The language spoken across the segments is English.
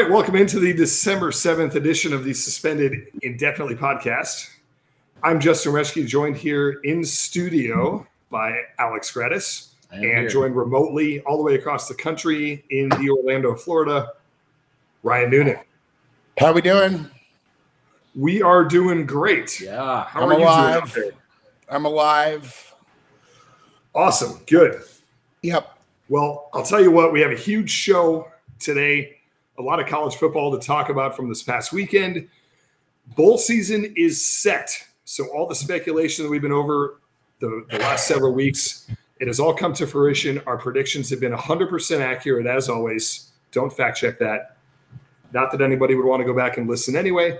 All right, welcome into the December 7th edition of the Suspended Indefinitely podcast. I'm Justin Reschke, joined here in studio by Alex Gratys and here. joined remotely all the way across the country in the Orlando, Florida, Ryan Noonan. How are we doing? We are doing great. Yeah. How I'm are you doing alive. I'm alive. Awesome. Good. Yep. Well, I'll tell you what, we have a huge show today. A lot of college football to talk about from this past weekend. Bowl season is set. So, all the speculation that we've been over the, the last several weeks, it has all come to fruition. Our predictions have been 100% accurate, as always. Don't fact check that. Not that anybody would want to go back and listen anyway.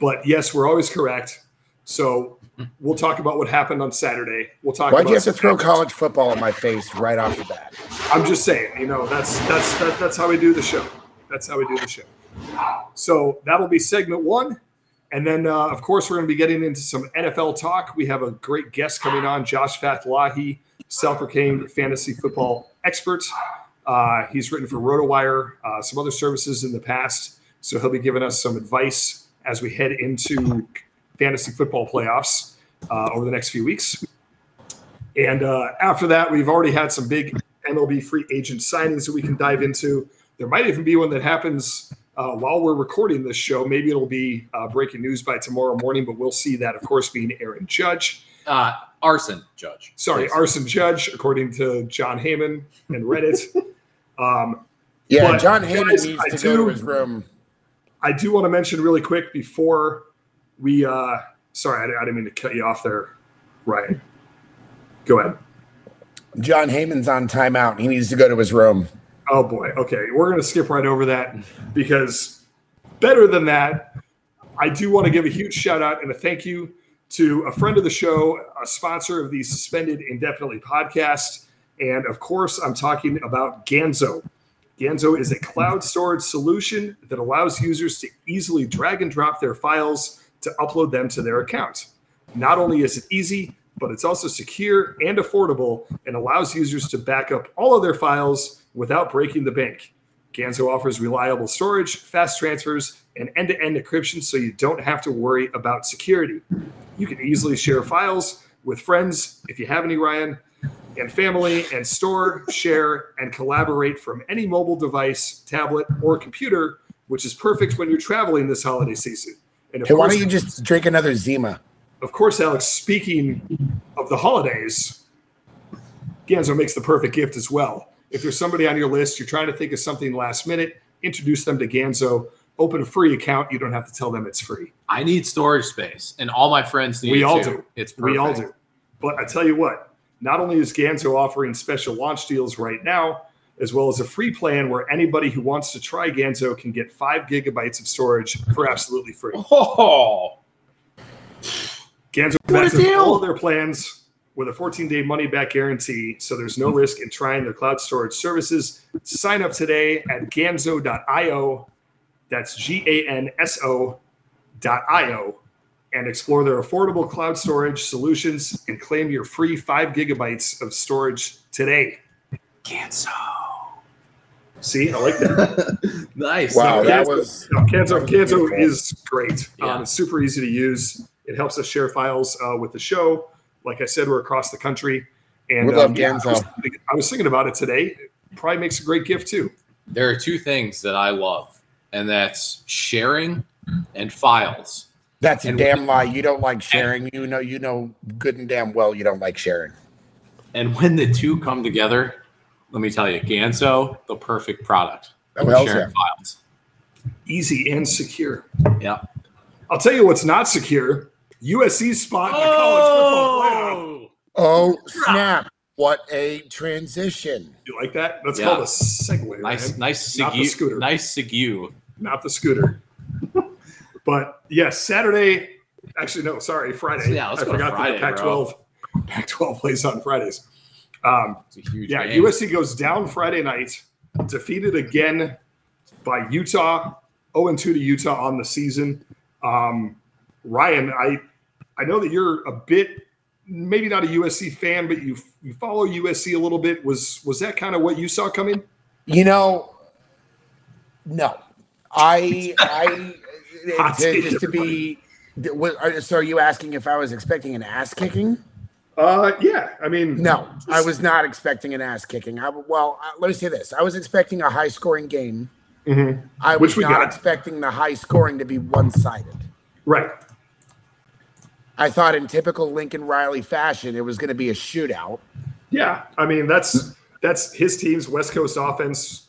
But yes, we're always correct. So, we'll talk about what happened on Saturday. We'll talk Why'd about you have to throw college football in my face right off the bat? I'm just saying, you know, that's that's that, that's how we do the show. That's how we do the show. So that'll be segment one, and then uh, of course we're going to be getting into some NFL talk. We have a great guest coming on, Josh Fathollahi, self-proclaimed fantasy football expert. Uh, he's written for RotoWire, uh, some other services in the past, so he'll be giving us some advice as we head into fantasy football playoffs uh, over the next few weeks. And uh, after that, we've already had some big MLB free agent signings that we can dive into. There might even be one that happens uh, while we're recording this show. Maybe it'll be uh, breaking news by tomorrow morning, but we'll see that, of course, being Aaron Judge. Uh, arson judge. Sorry, Please. Arson Judge, according to Jon Heyman and Reddit. um, Yeah, Jon Heyman guys, needs I to do- go to his room. I do want to mention really quick before we. Uh, sorry, I, I didn't mean to cut you off there, Ryan. Go ahead. Jon Heyman's on timeout. He needs to go to his room. Oh boy. Okay, we're going to skip right over that because better than that, I do want to give a huge shout out and a thank you to a friend of the show, a sponsor of the Suspended Indefinitely podcast, and of course, I'm talking about Ganso. Ganso is a cloud storage solution that allows users to easily drag and drop their files to upload them to their account. Not only is it easy, but it's also secure and affordable and allows users to back up all of their files without breaking the bank. Ganso offers reliable storage, fast transfers, and end to end encryption so you don't have to worry about security. You can easily share files with friends, if you have any, Ryan, and family, and store, share, and collaborate from any mobile device, tablet, or computer, which is perfect when you're traveling this holiday season. And of Hey, why don't you just drink another Zima? of course, Alex, speaking of the holidays, Ganso makes the perfect gift as well. If there's somebody on your list, you're trying to think of something last minute, introduce them to Ganso, open a free account. You don't have to tell them it's free. I need storage space, and all my friends need We it all too. do. It's perfect. We all do. But I tell you what, not only is Ganso offering special launch deals right now, as well as a free plan where anybody who wants to try Ganso can get five gigabytes of storage for absolutely free. Oh, Ganso What a deal. all of their plans with a 14-day money-back guarantee, so there's no risk in trying their cloud storage services. Sign up today at ganso.io. That's G-A-N-S-O dot I-O and explore their affordable cloud storage solutions and claim your free five gigabytes of storage today. Ganso. See, I like that. nice. Wow, No, that Ganso- was No, Canzo, Canzo Beautiful. is great. Yeah. Um, it's super easy to use. It helps us share files uh, with the show. Like I said, we're across the country. And We love um, yeah, I, was, thinking- I was thinking about it today. Probably makes a great gift too. There are two things that I love, and that's sharing and files. that's a And- damn lie. You don't like sharing. You know, you know good and damn well you don't like sharing. And when the two come together, let me tell you, Ganso, the perfect product. Oh, for hell's sharing yeah. files. Easy and secure. Yeah. I'll tell you what's not secure. USC's spot in the college football playoff. Oh, oh snap! What a transition. You like that? That's Yeah. called a segue. Nice, man. nice Not the scooter. Nice Sigu. not the scooter. but yes, Saturday. Actually, no, sorry, Friday. Yeah, let's I go forgot Friday, that the Pac-12 Pac-12 plays on Fridays. Um, It's a huge yeah, game. USC goes down Friday night, defeated again by Utah, 0 2 to Utah on the season. Um, Ryan, I I know that you're a bit maybe not a USC fan, but you you follow USC a little bit. Was was that kind of what you saw coming? You know, No, I, I, Hot to, just to be. what- are- So, are you asking if I was expecting an ass kicking? Uh, yeah. I mean, No, I was not expecting an ass kicking. I, well, uh, let me say this: I was expecting a high scoring game. Mhm. I Which was we not got. expecting the high scoring to be one sided. Right. I thought, in typical Lincoln Riley fashion, it was going to be a shootout. Yeah. I mean, that's that's his team's West Coast offense.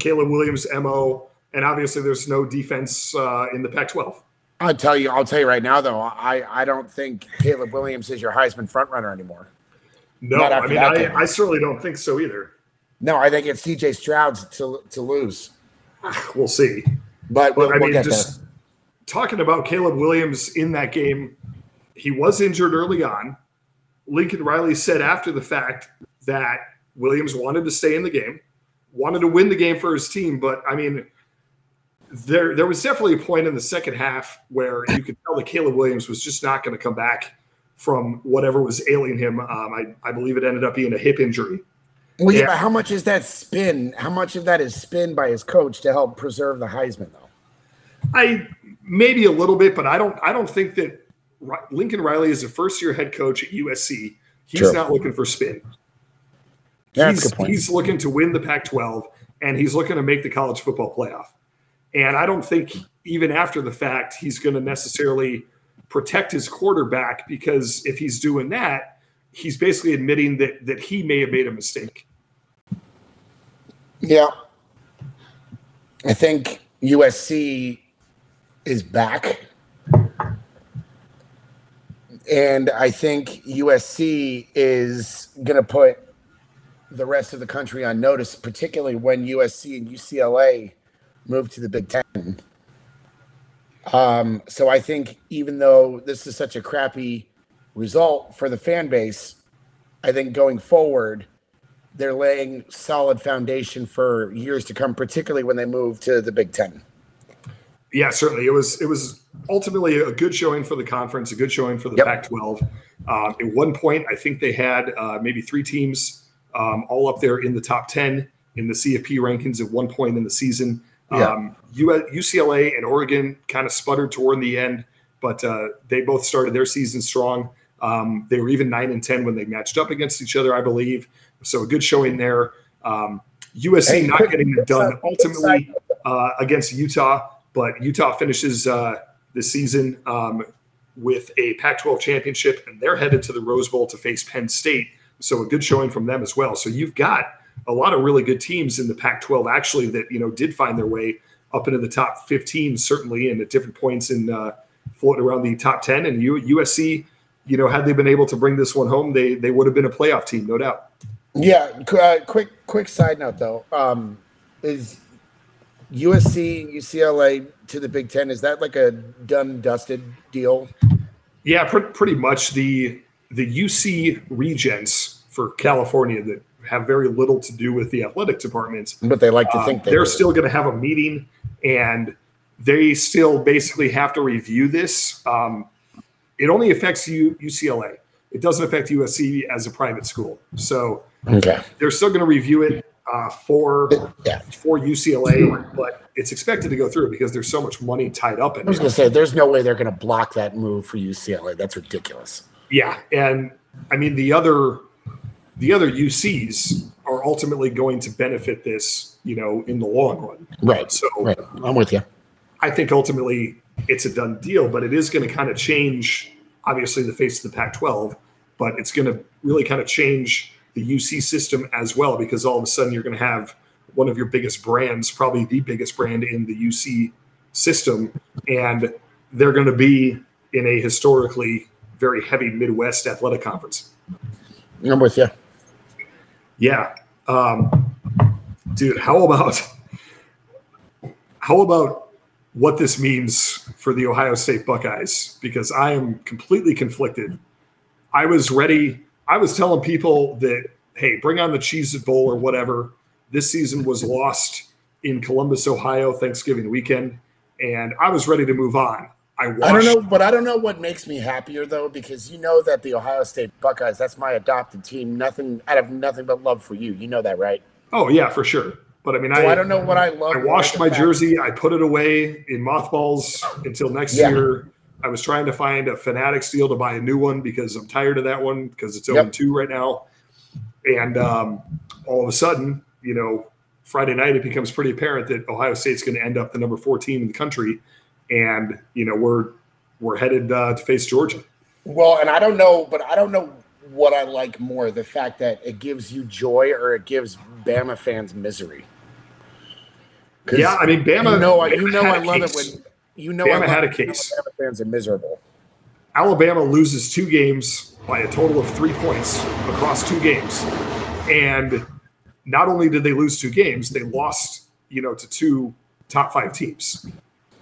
Caleb Williams, mo, and obviously there's no defense uh, in the Pac-12. I'll tell you. I'll tell you right now, though. I I don't think Caleb Williams is your Heisman frontrunner anymore. No, I mean. I, I certainly don't think so either. No, I think it's C.J. Stroud to to lose. We'll see. But we'll, But I we'll mean, just there. talking about Caleb Williams in that game, he was injured early on. Lincoln Riley said after the fact that Williams wanted to stay in the game, wanted to win the game for his team. But I mean, there there was definitely a point in the second half where you could tell that Caleb Williams was just not going to come back from whatever was ailing him. Um, I, I believe it ended up being a hip injury. Well, yeah, yeah. but how much is that spin? How much of that is spin by his coach to help preserve the Heisman, though? I maybe a little bit, but I don't. I don't think that Lincoln Riley is a first-year head coach at USC. He's True. not looking for spin. That's a he's, good point. he's looking to win the Pac-12, and he's looking to make the college football playoff. And I don't think even after the fact he's going to necessarily protect his quarterback because if he's doing that, he's basically admitting that that he may have made a mistake. Yeah. I think USC is back. And I think USC is going to put the rest of the country on notice, particularly when USC and UCLA move to the Big Ten. Um, so I think even though this is such a crappy result for the fan base, I think going forward, they're laying solid foundation for years to come, particularly when they move to the Big Ten. Yeah, certainly. It was it was ultimately a good showing for the conference, a good showing for the Yep. Pac-12. Um, at one point, I think they had uh, maybe three teams um, all up there in the top ten in the CFP rankings at one point in the season. Yeah. Um, UCLA and Oregon kind of sputtered toward the end, but uh, they both started their season strong. Um, they were even nine and ten when they matched up against each other, I believe. So a good showing there. Um, USC Hey, not getting it done ultimately uh, against Utah, but Utah finishes uh, the season um, with a Pac-12 championship, and they're headed to the Rose Bowl to face Penn State. So a good showing from them as well. So you've got a lot of really good teams in the Pac-12 actually that you know did find their way up into the top 15 certainly, and at different points in uh, floating around the top 10. And U- USC, you know, had they been able to bring this one home, they they would have been a playoff team, no doubt. Yeah. Uh, quick, quick side note though, um, is USC UCLA to the Big Ten? Is that like a done dusted deal? Yeah, pr- pretty much the the UC regents for California that have very little to do with the athletic department. But they like to um, think they they're do. still going to have a meeting, and they still basically have to review this. Um, it only affects U- UCLA. It doesn't affect USC as a private school, so okay. they're still going to review it uh, for Yeah. for UCLA, but it's expected to go through because there's so much money tied up in it. I was going to say, there's no way they're going to block that move for UCLA. That's ridiculous. Yeah, and I mean the other the other UCs are ultimately going to benefit this, you know, in the long run. Right. So Right. I'm with you. I think ultimately it's a done deal, but it is going to kind of change obviously the face of the Pac-12, but it's going to really kind of change the UC system as well because all of a sudden you're going to have one of your biggest brands, probably the biggest brand in the UC system, and they're going to be in a historically very heavy Midwest athletic conference. I'm with you. Yeah. Um, dude, how about how about what this means for the Ohio State Buckeyes? Because I am completely conflicted. I was ready. I was telling people that, hey, bring on the Cheez It Bowl or whatever. This season was lost in Columbus, Ohio, Thanksgiving weekend, and I was ready to move on. I. I don't know, but I don't know what makes me happier though, because you know that the Ohio State Buckeyes, that's my adopted team. Nothing out of nothing but love for you. You know that, right? Oh yeah, for sure. But I mean, So I, I don't know what I love. I washed my jersey. I put it away in mothballs until next Yeah. year. I was trying to find a Fanatics deal to buy a new one because I'm tired of that one because it's 0 Yep. 2 right now. And um, all of a sudden, you know, Friday night, it becomes pretty apparent that Ohio State's going to end up the number 14 in the country. And, you know, we're, we're headed uh, to face Georgia. Well, and I don't know, but I don't know what I like more the fact that it gives you joy or it gives Bama fans misery. Yeah, I mean, Bama. you know, I- you know, I love case. it when you know Bama I had a case. Bama fans are miserable. Alabama loses two games by a total of three points across two games. And not only did they lose two games, they lost, you know, to two top five teams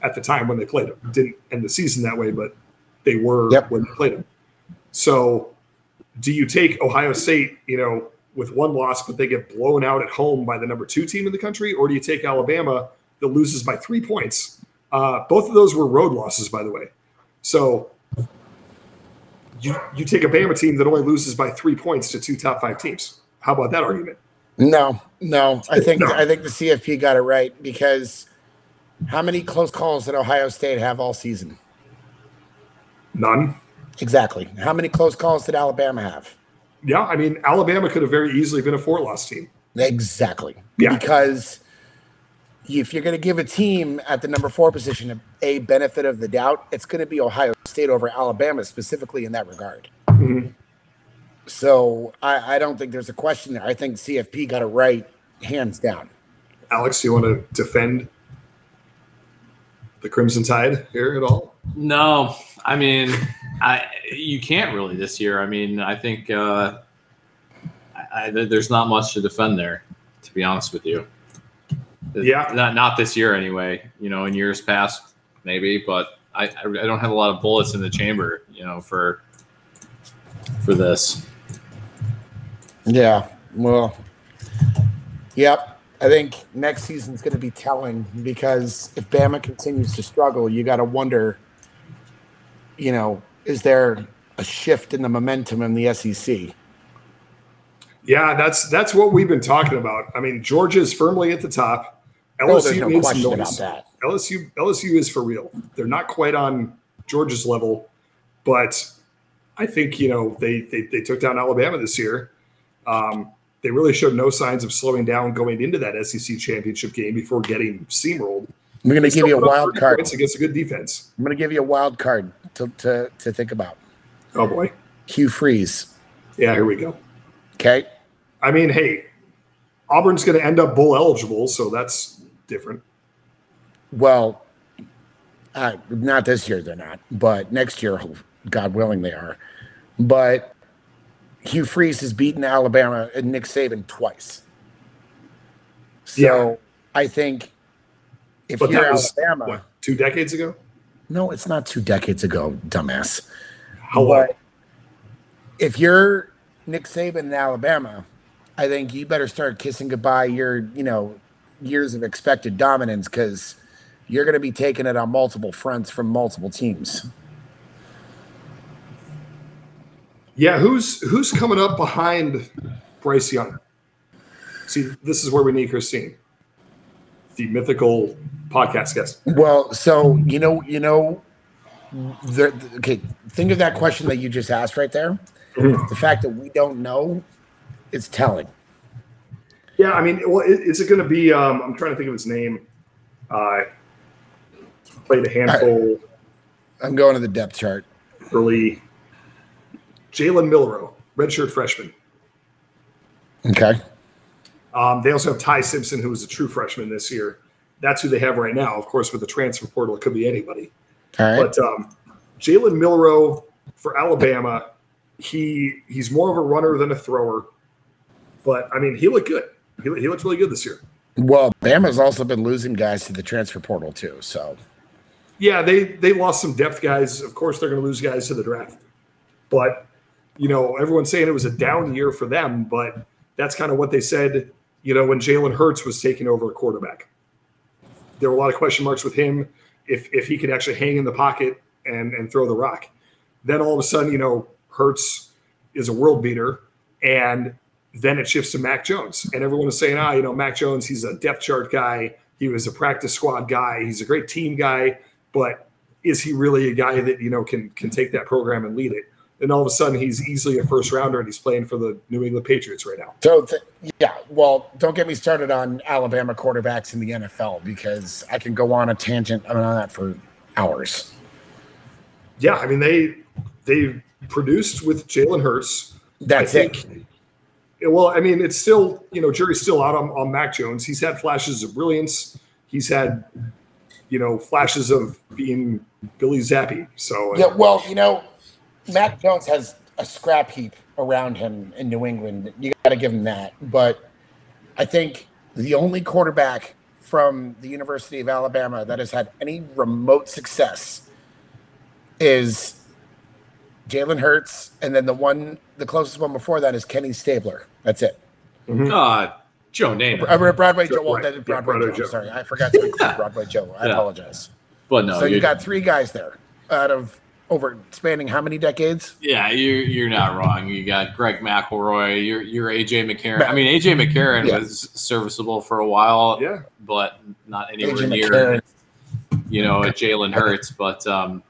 at the time when they played them. Didn't end the season that way, but they were Yep. when they played them. So do you take Ohio State, you know, with one loss, but they get blown out at home by the number two team in the country? Or do you take Alabama that loses by three points? Uh, both of those were road losses, by the way. So you you take a Bama team that only loses by three points to two top five teams. How about that argument? No, no. I think No. I think the CFP got it right because how many close calls did Ohio State have all season? None. Exactly. How many close calls did Alabama have? Yeah, I mean Alabama could have very easily been a four loss team. Exactly. Yeah. Because if you're going to give a team at the number four position a, benefit of the doubt, it's going to be Ohio State over Alabama, specifically in that regard. Mhm. So I, I don't think there's a question there. I think CFP got it right, hands down. Alex, do you want to defend the Crimson Tide here at all? No, I mean, I you can't really this year. I mean, I think uh, I, I, there's not much to defend there, to be honest with you. Yeah. not not this year anyway. You know, in years past maybe, but I I I don't have a lot of bullets in the chamber. You know, for for this. Yeah. Well, yep. I think next season's going to be telling because if Bama continues to struggle, you got to wonder, you know, is there a shift in the momentum in the SEC? Yeah, that's that's what we've been talking about. I mean, Georgia is firmly at the top. Oh, LSU no needs noise. that. LSU LSU is for real. They're not quite on Georgia's level, but I think you know they they, they took down Alabama this year. Um, they really showed no signs of slowing down going into that SEC championship game before getting steamrolled. I'm going to give you a still put up wild card. against a good defense. I'm going to give you a wild card to, to, to think about. Oh boy, Hugh Freeze. yeah, here we go. Okay. I mean, hey, Auburn's going to end up bowl eligible, so that's different. Well, uh, not this year, they're not, but next year, God willing, they are. But Hugh Freeze has beaten Alabama and Nick Saban twice. So Yeah. I think if But you're Alabama, what two decades ago. no, it's not two decades ago, dumbass. How long? If you're Nick Saban in Alabama, I think you better start kissing goodbye your, you know, years of expected dominance because you're going to be taking it on multiple fronts from multiple teams. Yeah, who's who's coming up behind Bryce Young? See, this is where we need Christine, the mythical podcast guest. Well, so you know, you know, the, okay. Think of that question that you just asked right there. Mhm. The fact that we don't know is telling. Yeah, I mean, well, is, is it going to be? Um, I'm trying to think of his name. Uh, played a handful I'm going to the depth chart. early. Jalen Milroe, redshirt freshman. Okay. Um, they also have Ty Simpson, who was a true freshman this year. That's who they have right now. Of course, with the transfer portal, it could be anybody. All right. But um, Jalen Milroe for Alabama, he he's more of a runner than a thrower. But I mean, he looked good. He, he looked really good this year. well, Bama's also been losing guys to the transfer portal too. So Yeah, they they lost some depth guys. Of course, they're going to lose guys to the draft. But you know, everyone's saying it was a down year for them. But that's kind of what they said. You know, when Jalen Hurts was taking over a quarterback, there were a lot of question marks with him if if he could actually hang in the pocket and and throw the rock. Then all of a sudden, you know, Hurts is a world beater, and then it shifts to Mac Jones, and everyone is saying, ah, you know, Mac Jones, he's a depth chart guy. He was a practice squad guy. He's a great team guy, but is he really a guy that you know can can take that program and lead it? And all of a sudden, he's easily a first rounder, and he's playing for the New England Patriots right now. So th- yeah, well, don't get me started on Alabama quarterbacks in the NFL because I can go on a tangent on that for hours. Yeah, I mean they they produced with Jalen Hurts. That's I it. think- Well, I mean, it's still you know jury's still out on, on Mac Jones. He's had flashes of brilliance. He's had you know flashes of being Bailey Zappe. So uh, Yeah, well, you know, Mac Jones has a scrap heap around him in New England. You got to give him that. But I think the only quarterback from the University of Alabama that has had any remote success is Jalen Hurts, and then the one, the closest one before that is Kenny Stabler. That's it. Uh, Joe Namath. Uh, Broadway Joe. Well, Right. that is Yeah, Broadway, Broadway Joe. Joe. Sorry, I forgot to include Yeah. Broadway Joe. I Yeah. apologize. But no, so you you're- got three guys there out of over spanning how many decades? Yeah, you're you're not wrong. You got Greg McElroy. You're you're AJ McCarron. I mean, AJ McCarron Yeah. was serviceable for a while, yeah, but not anywhere AJ near McCarron. you know a Jalen Hurts. But um,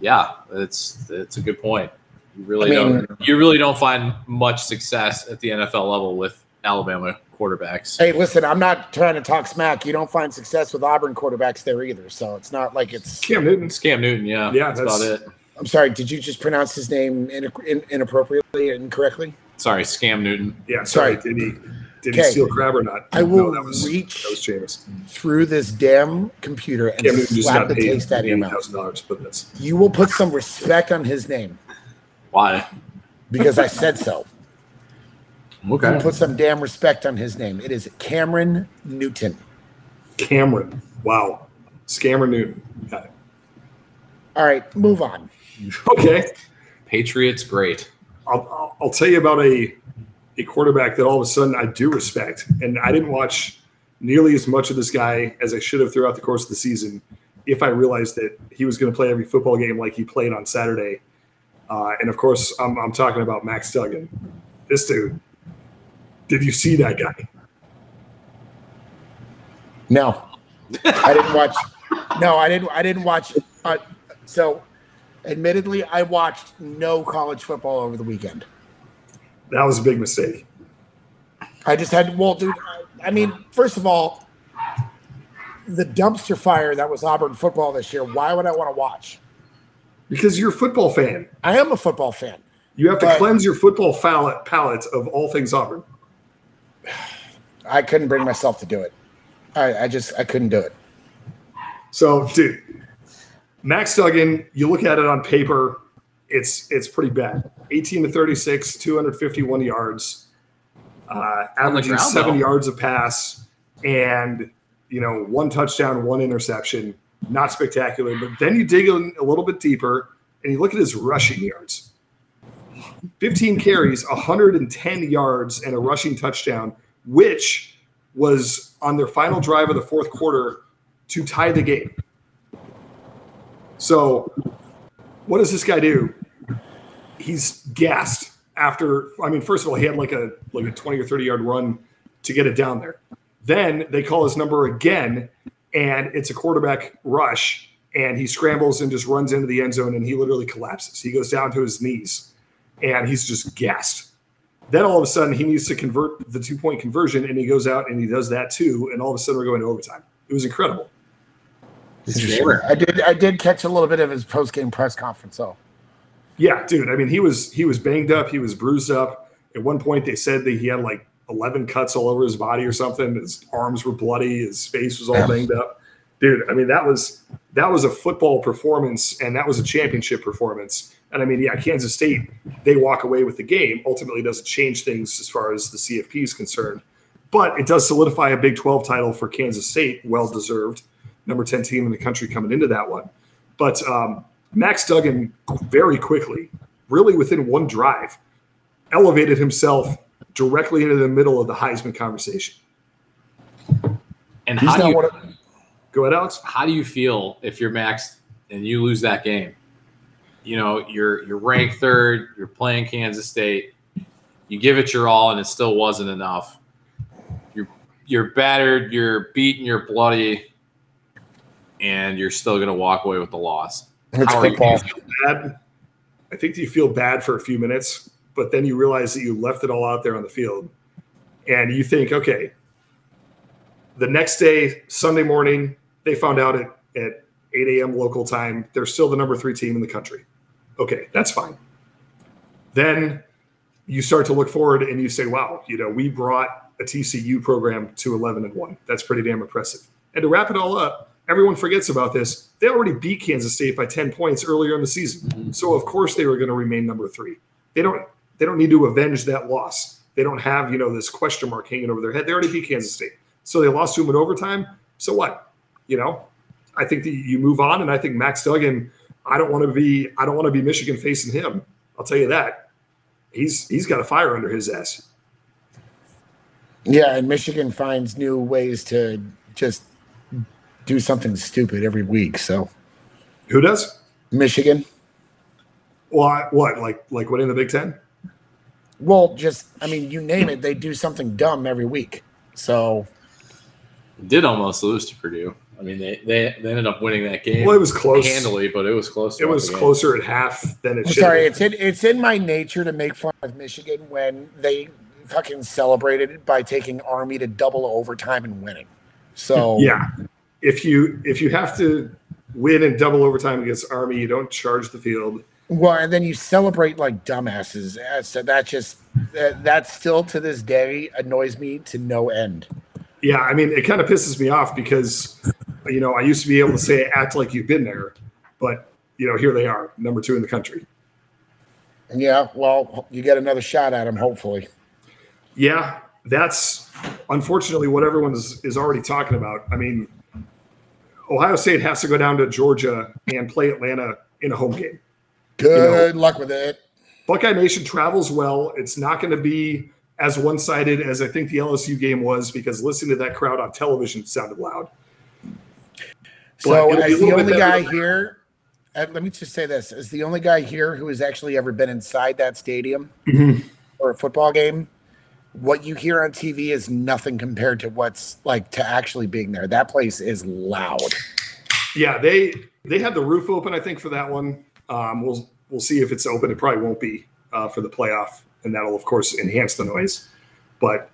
yeah, it's it's a good point. You really I mean- don't you really don't find much success at the NFL level with Alabama quarterbacks. Hey, listen, I'm not trying to talk smack. You don't find success with Auburn quarterbacks there either. So it's not like it's. Cam Newton. It's Cam Newton. Yeah, Yeah, that's, about it. I'm sorry. Did you just pronounce his name in, in, inappropriately, incorrectly? Sorry, Scam Newton. Yeah, sorry. Sorry. Did he did he steal crab or not? I will No, that was reach that was Jameis. through this damn computer and Cam slap the taste out of your mouth. but that's You will put some respect on his name Why? because I said so. Okay. Put some damn respect on his name. It is Cameron Newton. Cameron. Wow, Scammer Newton. Got it. All right, move on. Okay, Patriots, great. I'll, I'll, I'll tell you about a a quarterback that all of a sudden I do respect, and I didn't watch nearly as much of this guy as I should have throughout the course of the season. If I realized that he was going to play every football game like he played on Saturday, uh, and of course I'm, I'm talking about Max Duggan. This dude. Did you see that guy? No, I didn't watch. No, I didn't. I didn't watch. Uh, so, admittedly, I watched no college football over the weekend. That was a big mistake. I just had. Well, dude. I, I mean, first of all, the dumpster fire that was Auburn football this year. Why would I want to watch? Because you're a football fan. I am a football fan. You have to cleanse your football palate, palate of all things Auburn. I couldn't bring myself to do it. I, I just I couldn't do it. So, dude, Max Duggan, you look at it on paper, it's it's pretty bad. 18 to 36, 251 yards, uh, averaging ground, seven though. yards a pass, and you know one touchdown, one interception. Not spectacular, but then you dig in a little bit deeper and you look at his rushing yards. 15 carries, 110 yards, and a rushing touchdown, which was on their final drive of the fourth quarter to tie the game. So, what does this guy do? He's gassed after. I mean, first of all, he had like a like a twenty or thirty yard run to get it down there. Then they call his number again, and it's a quarterback rush, and he scrambles and just runs into the end zone, and he literally collapses. He goes down to his knees, and he's just gassed. Then all of a sudden, he needs to convert the two point conversion, and he goes out and he does that too. And all of a sudden, we're going to overtime. It was incredible. I did I did catch a little bit of his post game press conference though. Yeah, dude. I mean, he was he was banged up. He was bruised up. At one point, they said that he had like eleven cuts all over his body or something. His arms were bloody. His face was all Yeah. banged up. Dude, I mean, that was that was a football performance, and that was a championship performance. And I mean, yeah, Kansas State they walk away with the game. Ultimately, doesn't change things as far as the CFP is concerned, but it does solidify a Big Twelve title for Kansas State. Well deserved. Number ten team in the country coming into that one. But um, Max Duggan very quickly, really within one drive, elevated himself directly into the middle of the Heisman conversation. And He's how do you one of, Go ahead, Alex. how do you feel if you're maxed and you lose that game? You know, you're you're ranked third, you're playing Kansas State. you give it your all and it still wasn't enough. You're you're battered, you're beaten, you're bloody, and you're still gonna walk away with the loss. It's How are you- football. bad. I think you feel bad for a few minutes, but then you realize that you left it all out there on the field, and you think, okay, the next day, Sunday morning, they found out at, at 8 a.m. local time, they're still the number three team in the country. Okay, that's fine. Then you start to look forward and you say, wow, you know, we brought a TCU program to 11 and 1. That's pretty damn impressive. And to wrap it all up, everyone forgets about this. They already beat Kansas State by 10 points earlier in the season. Mm-hmm. So of course they were going to remain number 3. They don't they don't need to avenge that loss. They don't have, you know, this question mark hanging over their head. They already beat Kansas State. So they lost to them in overtime. So what? You know, I think that you move on and I think Max Duggan, I don't want to be I don't want to be Michigan facing him. I'll tell you that. He's he's got a fire under his ass. Yeah, and Michigan finds new ways to just do something stupid every week. So Who does? Michigan, Well, what like like what in the Big Ten? well, just I mean, you name it, they do something dumb every week. So Did almost lose to Purdue. I mean, they, they, they ended up winning that game Well, it was close. handily, but it was close. It was closer at half than it I'm should. sorry, have it's in it's in my nature to make fun of Michigan when they fucking celebrated by taking Army to double overtime and winning. So Yeah. If you if you have to win in double overtime against Army, you don't charge the field. Well, and then you celebrate like dumbasses. So that just that, that still to this day annoys me to no end. Yeah, I mean, it kind of pisses me off because you know I used to be able to say act like you've been there, but you know here they are, number two in the country. Yeah, well, you get another shot at them, hopefully. Yeah, that's unfortunately what everyone is, is already talking about. I mean, Ohio State has to go down to Georgia and play Atlanta in a home game. Good luck with it. Buckeye Nation travels well. It's not going to be as one sided as I think the LSU game was because listening to that crowd on television sounded loud. So, But it'll be a as the only guy here, uh, let me just say this: as the only guy here who has actually ever been inside that stadium Mhm. or a football game, what you hear on TV is nothing compared to what's like to actually being there. That place is loud. Yeah, they they had the roof open, I think, for that one. Um, we'll we'll see if it's open. It probably won't be uh, for the playoff, and that'll of course enhance the noise. But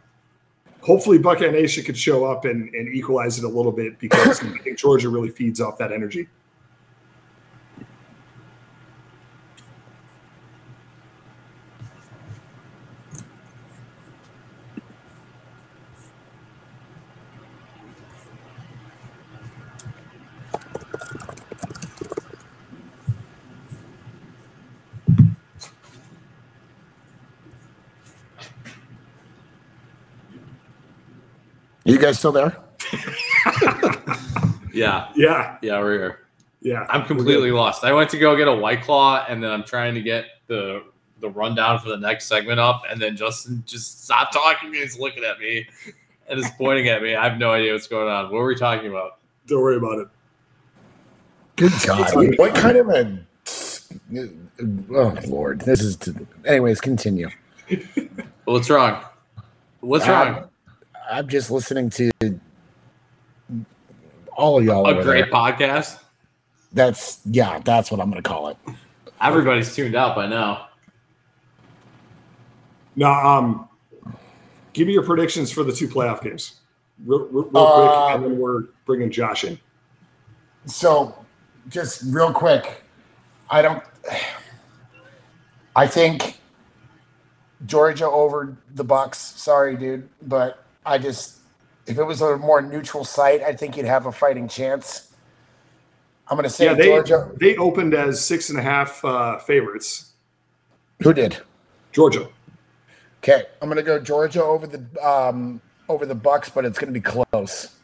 hopefully, Buckeye Nation could show up and, and equalize it a little bit because I think Georgia really feeds off that energy. You guys still there? Yeah, Yeah, yeah, we're here. yeah. I'm completely lost. I went to go get a white claw, and then I'm trying to get the the rundown for the next segment up, and then Justin just stopped talking. and He's looking at me and is pointing at me. I have no idea what's going on. What were we talking about? Don't worry about it. Good God! What kind of a? Oh Lord, this is. Anyways, continue. What's wrong? What's Um, wrong? I'm just listening to all of y'all. A great there. podcast. That's yeah. That's what I'm going to call it. Everybody's tuned out by now. Now, um, give me your predictions for the two playoff games, real, real, real Uh, quick, and then we're bringing Josh in. So, just real quick, I don't. I think Georgia over the Bucks. Sorry, dude, but I just if it was a more neutral site, I think you'd have a fighting chance. I'm going to say Yeah, they Georgia. they opened as six and a half uh, favorites. Who did? Georgia. Okay, I'm going to go Georgia over the um over the Bucks, but it's going to be close.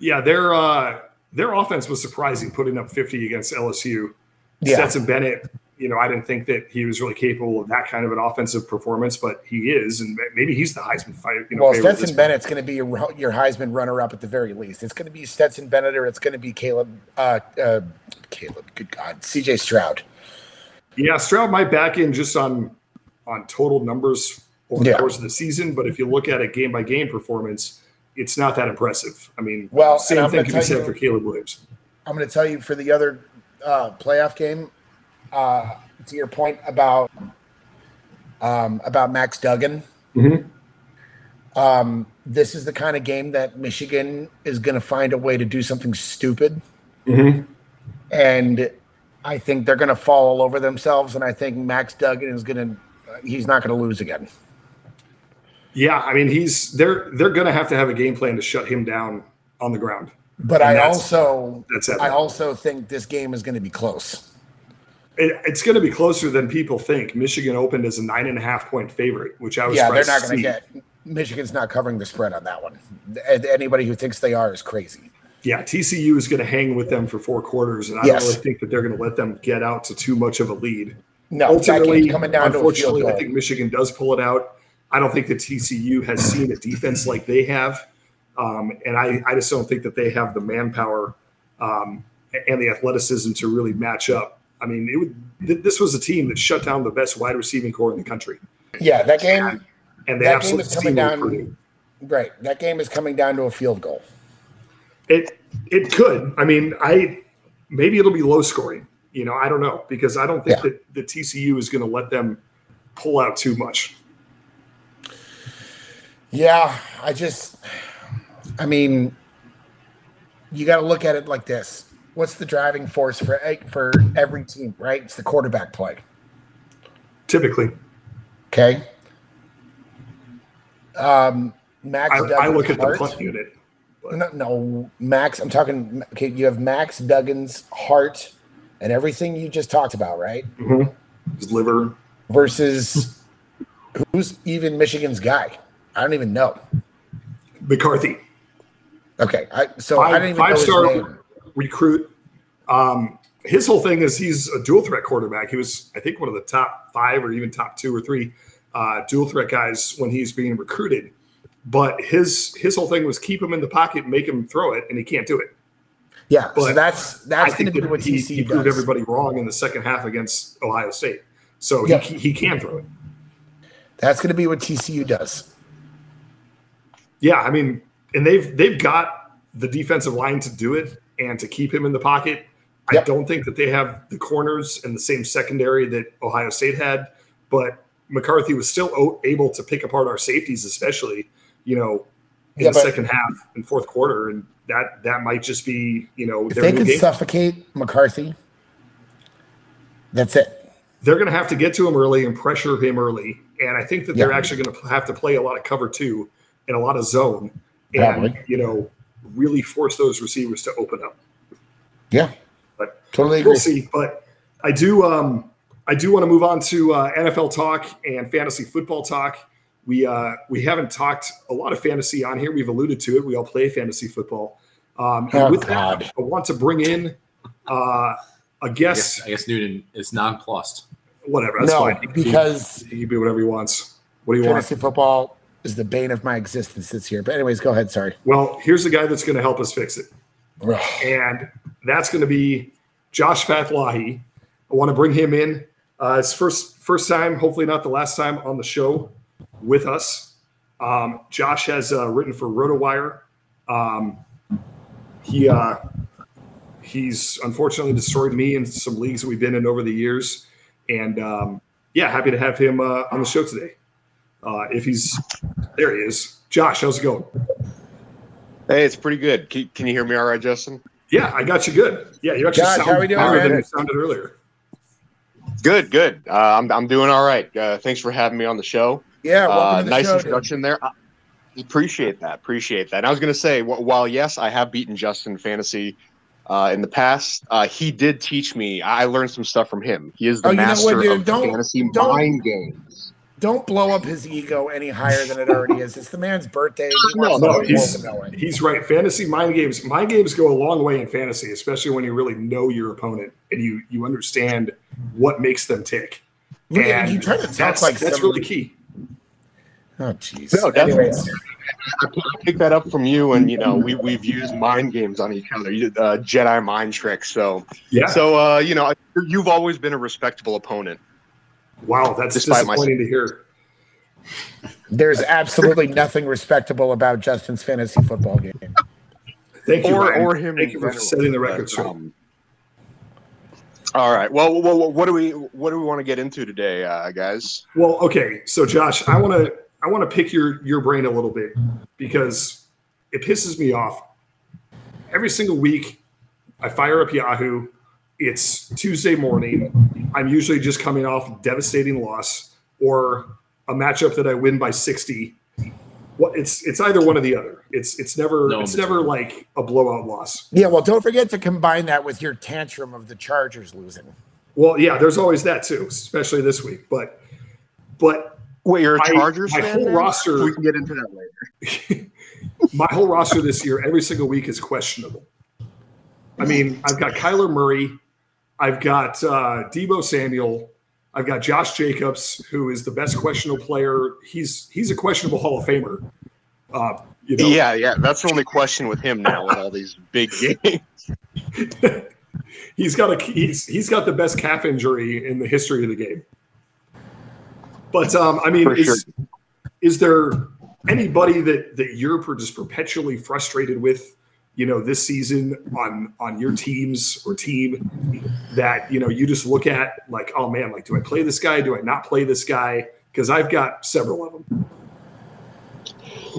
Yeah, their uh, their offense was surprising, putting up 50 against LSU. Yeah. Stetson Bennett, you know, I didn't think that he was really capable of that kind of an offensive performance, but he is, and maybe he's the Heisman fight. You know, Well, Stetson Bennett's going to be your, your Heisman runner-up at the very least. It's going to be Stetson Bennett, or it's going to be Caleb. Uh, uh, Caleb, good God, C.J. Stroud. Yeah, Stroud might back in just on on total numbers over the course of the season. But if you look at a game by game performance, it's not that impressive. I mean, Well, same thing can be said for Caleb Williams. I'm going to tell you for the other uh, playoff game. Uh, to your point about um, about Max Duggan, Mhm. um, this is the kind of game that Michigan is going to find a way to do something stupid, Mhm. and I think they're going to fall all over themselves. And I think Max Duggan is going to he's not going to lose again. Yeah, I mean, he's they're they're going to have to have a game plan to shut him down on the ground. But And I that's- also That's it, I also think this game is going to be close. It, it's going to be closer than people think. Michigan opened as a nine and a half point favorite, which I was Yeah, they're not going to get Michigan's not covering the spread on that one. Anybody who thinks they are is crazy. Yeah, TCU is going to hang with them for four quarters, and I Yes. don't really think that they're going to let them get out to too much of a lead. No, Ultimately, coming down to unfortunately, goal. I think Michigan does pull it out. I don't think that TCU has seen a defense like they have, um, and I, I just don't think that they have the manpower um, and the athleticism to really match up. I mean, it would, th- this was a team that shut down the best wide receiving core in the country, yeah, that game, and they That game is coming down- right? That game is coming down to a field goal. It it could. I mean, I maybe it'll be low scoring. You know, I don't know because I don't think Yeah. that the TCU is going to let them pull out too much. Yeah, I just, I mean, you got to look at it like this. What's the driving force for for every team? Right, it's the quarterback play. Typically, Okay. Um, Max. I, I look at the heart- punt unit. No, no, Max. I'm talking. Okay, you have Max Duggan's heart and everything you just talked about, right? His liver. Versus who's even Michigan's guy? I don't even know. McCarthy, Okay, I, so I didn't even know five his star name. Recruit. Um, his whole thing is he's a dual threat quarterback. He was, I think, one of the top five or even top two or three uh, dual threat guys when he's being recruited. But his his whole thing was keep him in the pocket, make him throw it, and he can't do it. Yeah, so but that's that's going to be what he, TCU he proved does. everybody wrong in the second half against Ohio State. So Yep. he, he can throw it. That's going to be what TCU does. Yeah, I mean, and they've they've got the defensive line to do it and to keep him in the pocket. I don't think that they have the corners and the same secondary that Ohio State had, but McCarthy was still able to pick apart our safeties, especially you know in Yeah, the second half and fourth quarter, and that that might just be you know If they could game. suffocate McCarthy, that's it. they're going to have to get to him early and pressure him early. And I think that they're actually going to have to play a lot of cover two and a lot of zone and, Probably. you know, really force those receivers to open up. Yeah, But totally agree. we'll see. But I do, um, I do want to move on to uh, NFL talk and fantasy football talk. We uh, we haven't talked a lot of fantasy on here. We've alluded to it. We all play fantasy football. Um, and Oh, with God. that, I want to bring in uh, a I guest. guess, I guess Newton is nonplussed. Whatever, that's no, fine. He because he can do whatever he wants. What do you want? fantasy football is the bane of my existence this year. But anyways, go ahead. Sorry. Well, here's the guy that's going to help us fix it, and that's going to be Josh Fathollahi. I want to bring him in. Uh, it's first first time, hopefully not the last time on the show with us. Um, Josh has uh, written for RotoWire. Um, he uh, he's unfortunately destroyed me in some leagues that we've been in over the years, and um, yeah, happy to have him uh, on the show today. Uh, if he's there, he is. Josh, how's it going? Hey, it's pretty good. Can, can you hear me all right, Justin? Yeah, I got you good. Yeah, you actually Josh, sound how we doing, better than you sounded earlier. Good, good. Uh, I'm, I'm doing all right. Uh, thanks for having me on the show. Yeah. Welcome Uh, to the nice show, dude. introduction there. I appreciate that. Appreciate that. And I was going to say, while yes, I have beaten Justin fantasy uh, in the past, uh, he did teach me. I learned some stuff from him. He is the Oh, you know what, master dude? of Don't- fantasy don't- mind games. Don't blow up his ego any higher than it already is. It's the man's birthday. He No, no, the whole world he's- to know it. He's right. Fantasy mind games. Mind games go a long way in fantasy, especially when you really know your opponent and you you understand what makes them tick. Look at And you trying to talk that's, like that's some- really key. Oh, jeez. No, definitely. Anyways, I picked that up from you, and you know we we've used mind games on each other, uh, Jedi mind tricks. So Yeah. so uh, you know you've always been a respectable opponent. Wow, that's Despite my- disappointing to hear. There's absolutely nothing respectable about Justin's fantasy football game. Thank you, or Ryan. or him. Thank you for general. setting the record straight. um, all right. Well, well, what do we what do we want to get into today, uh, guys? Well, okay. So, Josh, I want to I want to pick your your brain a little bit because it pisses me off. Every single week, I fire up Yahoo. It's Tuesday morning. I'm usually just coming off a devastating loss or a matchup that I win by 60. What it's it's either one or the other. It's it's never No it's in never like a blowout loss. Yeah, well, don't forget to combine that with your tantrum of the Chargers losing. Well, yeah, there's always that too, especially this week. But but Wait, you're a My- Chargers my fan? whole now? roster- We can get into that later. my whole roster this year, every single week is questionable. I mean, I've got Kyler Murray, I've got uh, Deebo Samuel, I've got Josh Jacobs, who is the best questionable player. He's he's a questionable Hall of Famer. Uh, you know, Yeah, yeah. That's the only question with him now with all these big games. he's got a he's he's got the best calf injury in the history of the game. But um, I mean, For is, sure. is there anybody that that you're just perpetually frustrated with? You know, this season on on your teams or team that you know you just look at like, oh man, like, do I play this guy? Do I not play this guy? Because I've got several of them.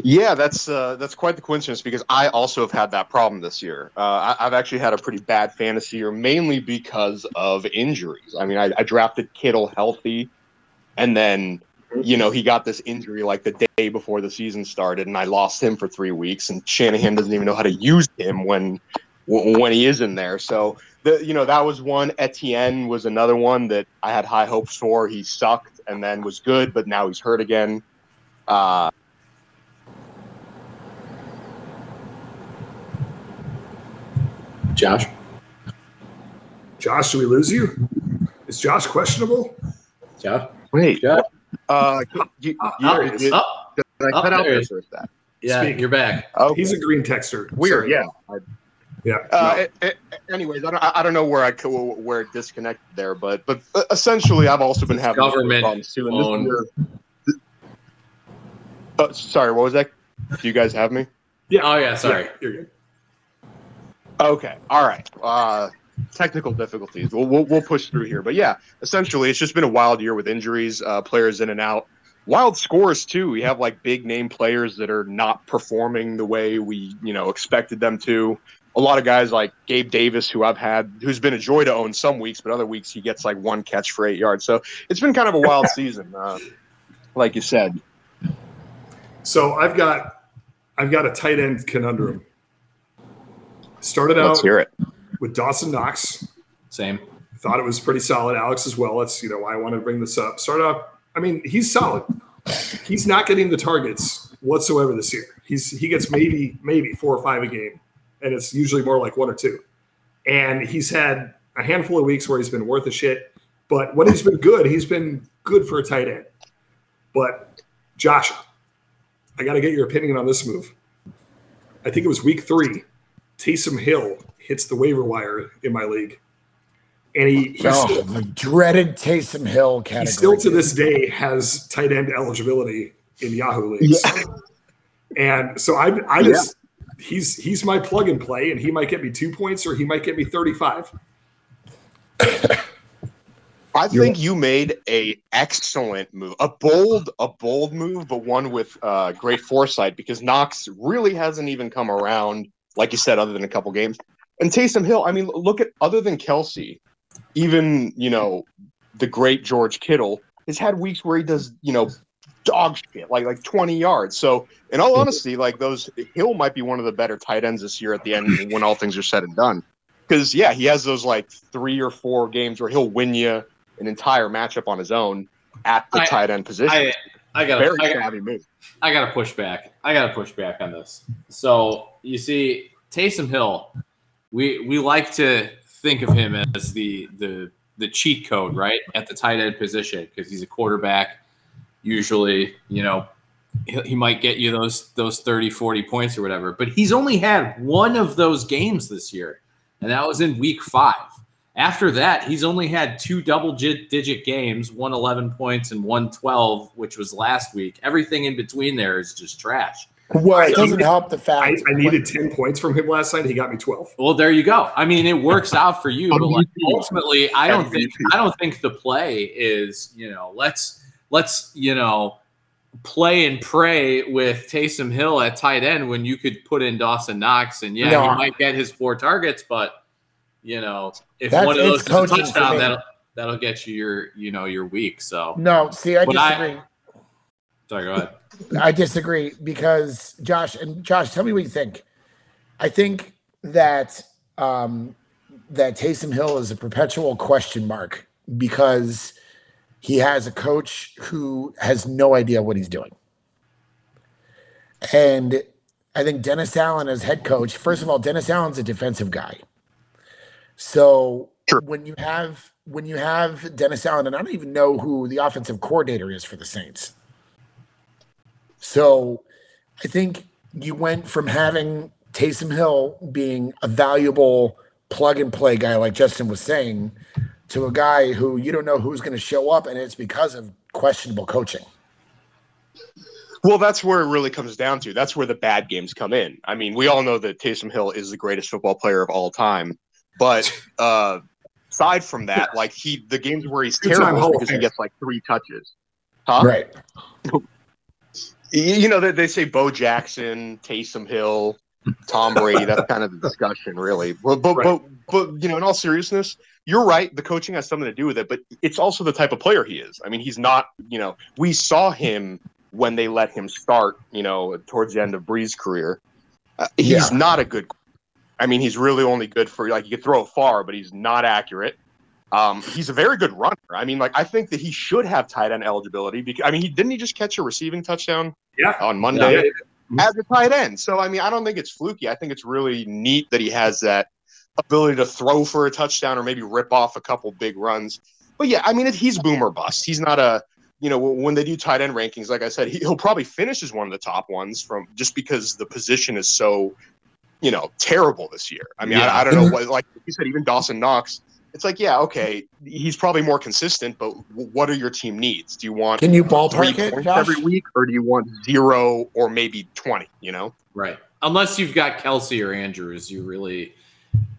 Yeah, that's uh, that's quite the coincidence because I also have had that problem this year. Uh, I, I've actually had a pretty bad fantasy year, mainly because of injuries. I mean, I, I drafted Kittle healthy, and then you know he got this injury like the day before the season started, and I lost him for three weeks. And Shanahan doesn't even know how to use him when when he is in there. So the you know that was one. Etienne was another one that I had high hopes for. He sucked and then was good, but now he's hurt again. Uh, Josh. Josh, do we lose you? Is Josh questionable? Josh. Wait. Josh. Uh, you, Up, you, up, did, up. did I up cut out there there is- for a sec? Yeah, Speak. you're back. Okay. He's a green texter. Weird, So, yeah. I- yeah. Uh, it- it- anyways, I don't, I don't know where I co- where it disconnected there, but but uh, essentially, I've also been having Government problems too. And this owned. year- Uh, sorry, what was that? Do you guys have me? yeah. Oh yeah, sorry. Yeah, you're good. Okay, all right. Uh, technical difficulties. We'll, we'll we'll push through here, but yeah, essentially, it's just been a wild year with injuries, uh, players in and out. Wild scores too. We have like big name players that are not performing the way we you know expected them to. A lot of guys like Gabe Davis, who I've had, who's been a joy to own some weeks, but other weeks he gets like one catch for eight yards. So it's been kind of a wild season, uh, like you said. So I've got I've got a tight end conundrum. Started Let's out hear it. With Dawson Knox. Same. Thought it was pretty solid. Alex as well. That's you know why I wanted to bring this up. Start off. I mean, he's solid. He's not getting the targets whatsoever this year. He's he gets maybe maybe four or five a game, and it's usually more like one or two. And he's had a handful of weeks where he's been worth a shit. But when he's been good, he's been good for a tight end. But Josh, I got to get your opinion on this move. I think it was week three. Taysom Hill hits the waiver wire in my league, and he he's, Oh, still, the dreaded Taysom Hill he category. still to this day has tight end eligibility in Yahoo leagues. And so I, I just he's he's my plug and play, and he might get me two points or he might get me thirty five. I think you made a excellent move, a bold, a bold move, but one with uh, great foresight because Knox really hasn't even come around, like you said, other than a couple games. And Taysom Hill, I mean, look at other than Kelce, even you know the great George Kittle has had weeks where he does you know dog shit like like twenty yards. So in all honesty, like those Hill might be one of the better tight ends this year at the end when all things are said and done. Because yeah, he has those like three or four games where he'll win you an entire matchup on his own at the I- tight end position. I I got Very I got savvy move. I got to push back. I got to push back on this. So you see, Taysom Hill, we we like to think of him as the the the cheat code, right, at the tight end position because he's a quarterback. Usually, you know, he, he might get you those those 30, 40 points or whatever. But he's only had one of those games this year, and that was in week five. After that, he's only had two double digit games, one 11 points and one 12, which was last week. Everything in between there is just trash. Well, it I doesn't needed- help the fact. I needed 10 points from him last night. He got me 12. Well, there you go. I mean, it works out for you, but like ultimately, I don't think I don't think the play is you know let's let's you know play and pray with Taysom Hill at tight end when you could put in Dawson Knox and yeah, No. he might get his four targets, but you know if That's- one of those is a touchdown, that'll that'll get you your you know your week. So No, see, I But I- disagree. sorry, go ahead. I disagree because Josh and Josh, tell me what you think. I think that um, that Taysom Hill is a perpetual question mark because he has a coach who has no idea what he's doing, and I think Dennis Allen as head coach. First of all, Dennis Allen's a defensive guy, so Sure. when you have when you have Dennis Allen, and I don't even know who the offensive coordinator is for the Saints. So I think you went from having Taysom Hill being a valuable plug and play guy, like Justin was saying, to a guy who you don't know who's going to show up, and it's because of questionable coaching. Well, that's where it really comes down to. That's where the bad games come in. I mean, we all know that Taysom Hill is the greatest football player of all time, but uh, aside from that, like he, the games where he's terrible is because he gets like three touches. Huh? Right. You, you know, they, they say Bo Jackson, Taysom Hill, Tom Brady. That's kind of the discussion, really. But, but, Right. but, but, you know, in all seriousness, you're right. The coaching has something to do with it, but it's also the type of player he is. I mean, he's not, you know, we saw him when they let him start, you know, towards the end of Brees' career. Uh, he's Yeah. not a good. I mean, he's really only good for like you could throw it far, but he's not accurate. Um, he's a very good runner. I mean, like I think that he should have tight end eligibility because I mean, he didn't he just catch a receiving touchdown Yeah. on Monday Yeah. as a tight end. So I mean, I don't think it's fluky. I think it's really neat that he has that ability to throw for a touchdown or maybe rip off a couple big runs. But yeah, I mean, it, he's boomer bust. He's not a you know when they do tight end rankings, like I said, he, he'll probably finish as one of the top ones from just because the position is so you know terrible this year. I mean, Yeah. I, I don't know mm-hmm. what like you said, even Dawson Knox. It's like, yeah, okay, he's probably more consistent, but w- what are your team needs? Do you want Can you three ballpark it, Josh? every week, or do you want zero or maybe twenty? You know. Right. Unless you've got Kelce or Andrews, you really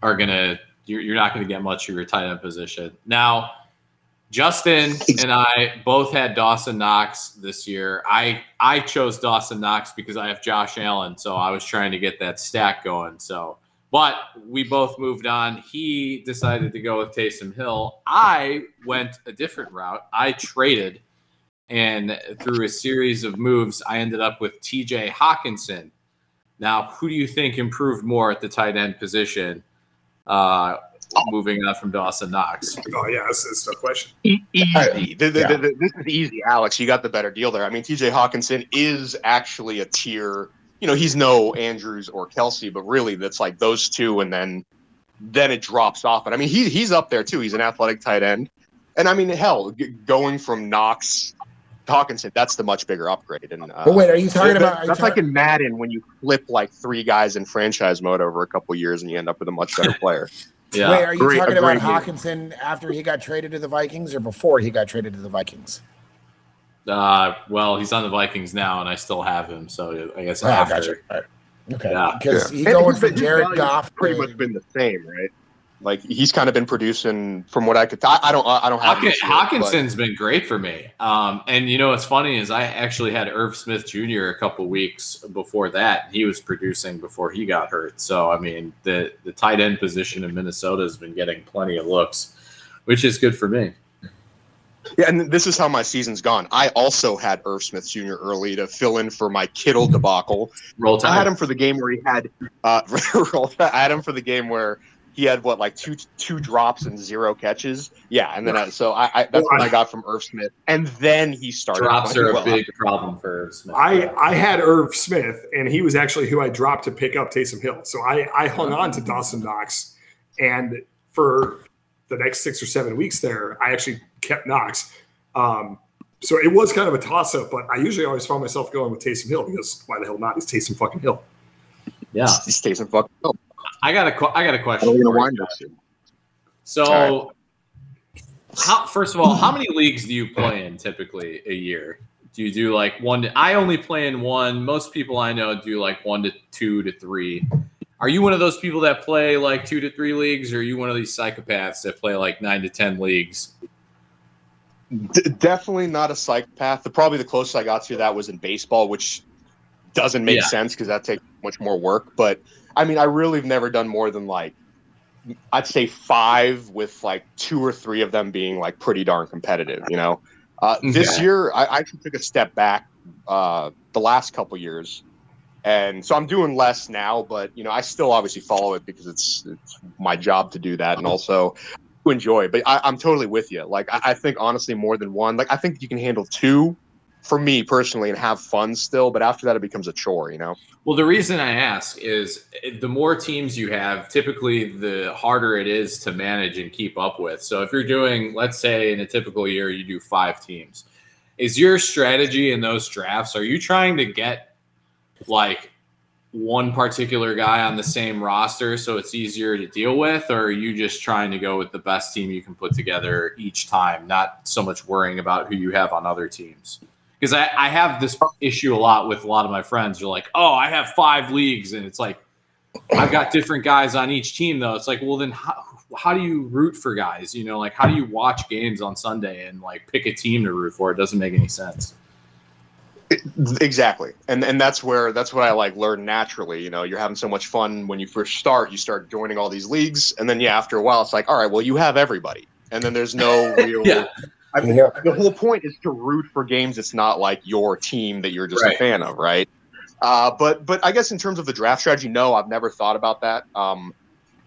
are gonna you're, you're not gonna get much of your tight end position. Now, Justin and I both had Dawson Knox this year. I I chose Dawson Knox because I have Josh Allen, so I was trying to get that stack going. So but we both moved on. He decided to go with Taysom Hill. I went a different route. I traded and through a series of moves, I ended up with TJ Hockenson. Now, who do you think improved more at the tight end position? Uh, moving on from Dawson Knox. Oh, yeah. That's, that's no question. Easy. The- the- yeah. the- this is easy, Alex. You got the better deal there. I mean, TJ Hockenson is actually a tier. You know, he's no Andrews or Kelce, but really, that's like those two, and then then it drops off. And I mean, he, he's up there too. He's an athletic tight end, and I mean, hell, g- going from Knox to Hockenson, that's the much bigger upgrade. And uh, But wait, are you talking that- about? Are you that's like in Madden when you flip like three guys in franchise mode over a couple years, and you end up with a much better player. Yeah. wait, are you Great- talking a about great. Hockenson after he got traded to the Vikings or before he got traded to the Vikings? Uh, well, he's on the Vikings now, and I still have him. So I guess Oh, after. gotcha. All right. Okay, Yeah. because he's And going his- from Jared Goff. pretty to- much been the same, right? Like he's kind of been producing, from what I could. I, I don't. I don't have. Hawkin- yet, but- Hockenson's been great for me. Um, and you know what's funny is I actually had Irv Smith Jr. a couple weeks before that. He was producing before he got hurt. So I mean, the the tight end position in Minnesota has been getting plenty of looks, which is good for me. Yeah, and this is how my season's gone. I also had Irv Smith Jr. early to fill in for my Kittle debacle. Roll I had him for the game where he had. Uh, I had him for the game where he had what like two two drops and zero catches. Yeah, and then I, so I, I that's what I got from Irv Smith, and then he started. Drops playing are a well. big problem for Irv Smith. I, I had Irv Smith, and he was actually who I dropped to pick up Taysom Hill. So I, I hung on to Dawson Knox. And for the next six or seven weeks there, I actually kept Knox. Um, so it was kind of a toss up, but I usually always found myself going with Taysom Hill because why the hell not? He's Taysom fucking Hill. yeah, He's Taysom fucking. Hill. I got a qu- I got a I question. don't even for wind guys. this. So, All how first of all, how many leagues do you play in typically a year? Do you do like one? To, I only play in one. Most people I know do like one to two to three. Are you one of those people that play like two to three leagues, or are you one of these psychopaths that play like nine to ten leagues? D- definitely not a psychopath. The probably the closest I got to that was in baseball, which doesn't make Yeah. sense because that takes much more work. But I mean, I really have never done more than like I'd say five, with like two or three of them being like pretty darn competitive. You know, uh, this Okay. year I, I actually took a step back uh, the last couple years. And so I'm doing less now, but you know I still obviously follow it because it's it's my job to do that, and also to enjoy. But I, I'm totally with you. Like I, I think honestly, more than one. Like I think you can handle two, for me personally, and have fun still. But after that, it becomes a chore. You know. Well, the reason I ask is the more teams you have, typically the harder it is to manage and keep up with. So if you're doing, let's say in a typical year, you do five teams, is your strategy in those drafts, are you trying to get like one particular guy on the same roster so it's easier to deal with, or are you just trying to go with the best team you can put together each time, not so much worrying about who you have on other teams? Because I, I have this issue a lot with a lot of my friends. You're like, "Oh, I have five leagues," and it's like I've got different guys on each team. Though it's like, well, then how, how do you root for guys? You know, like how do you watch games on Sunday and like pick a team to root for? It doesn't make any sense. Exactly, and and that's where that's what I like learn naturally. You know, you're having so much fun when you first start. You start joining all these leagues, and then yeah, after a while, it's like, all right, well, you have everybody, and then there's no real. Yeah. I mean, Yeah. the whole point is to root for games. It's not like your team that you're just Right. a fan of, right? Uh, but but I guess in terms of the draft strategy, no, I've never thought about that. Um,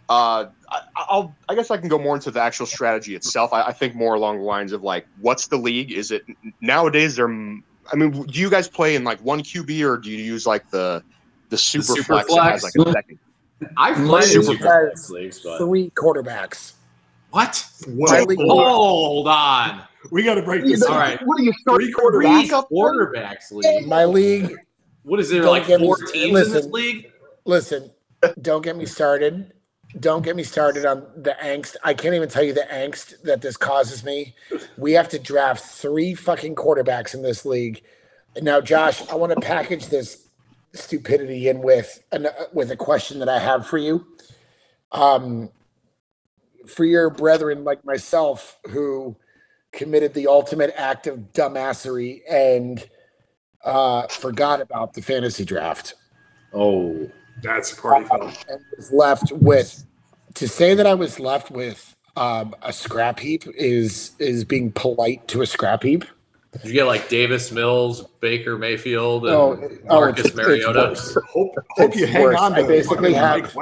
uh, I, I'll I guess I can go more into the actual strategy itself. I, I think more along the lines of like, what's the league? Is it nowadays? There, I mean, do you guys play in like one QB or do you use like the the super, super flex, that has like a second? I've My played in league super has leagues, but three quarterbacks. what? Whoa, Hold on. we got to break this. All right. What are you Three start Three quarterbacks. quarterbacks league. My league, What is there like get me- four teams in listen. this league? listen, don't get me started. Don't get me started on the angst. I can't even tell you the angst that this causes me. We have to draft three fucking quarterbacks in this league. Now, Josh, I want to package this stupidity in with an, with a question that I have for you. Um, for your brethren like myself who committed the ultimate act of dumbassery and uh, forgot about the fantasy draft Oh, That's a party foul. and was left with to say that I was left with um, a scrap heap is is being polite to a scrap heap. did you get like Davis Mills, Baker Mayfield, and Oh, oh, Marcus it's- it's Mariota? worse. Hope, hope you hang worse. on I basically have-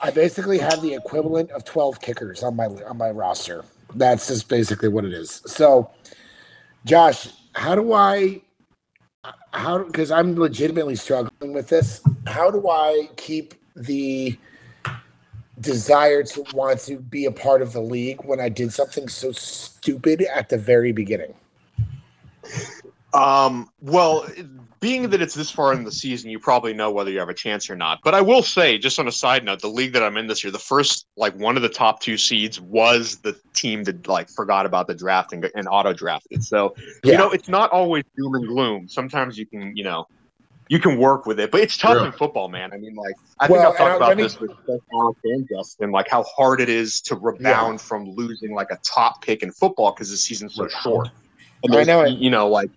I basically have the equivalent of twelve kickers on my on my roster. That's just basically what it is. So, Josh, how do I? How because I'm legitimately struggling with this. How do I keep the desire to want to be a part of the league when I did something so stupid at the very beginning? Um, well, being that it's this far in the season, you probably know whether you have a chance or not. But I will say, just on a side note, the league that I'm in this year, the first like one of the top two seeds was the team that like forgot about the draft and, and auto drafted. So Yeah. you know, it's not always doom and gloom. Sometimes you can, you know, you can work with it, but it's tough True. in football, man. I mean, like I Well, think I've and I- talked about me- this with Alex and Justin, like how hard it is to rebound from losing like a top pick in football because the season's so short. And I know it. You know, like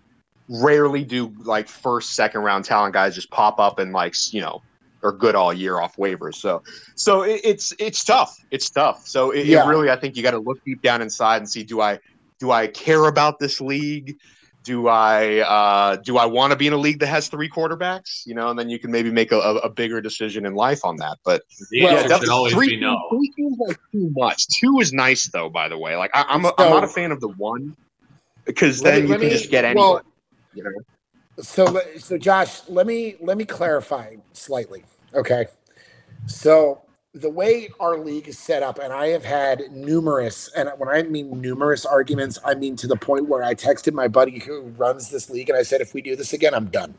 rarely do like first, second round talent guys just pop up and like you know are good all year off waivers. So, so it, it's it's tough. It's tough. So it, Yeah. it really, I think you got to look deep down inside and see do I do I care about this league? Do I uh, do I want to be in a league that has three quarterbacks? You know, and then you can maybe make a, a, a bigger decision in life on that. But The Well, answer that's should always three, be no. Three seems like too much. Two is nice though. By the way, like I, I'm a, So- I'm not a fan of the one because Let me- then you can me- just get well, anyone. You know? So, so Josh, let me let me clarify slightly. Okay, so the way our league is set up, and I have had numerous, and when I mean numerous arguments, I mean to the point where I texted my buddy who runs this league, and I said, if we do this again, I'm done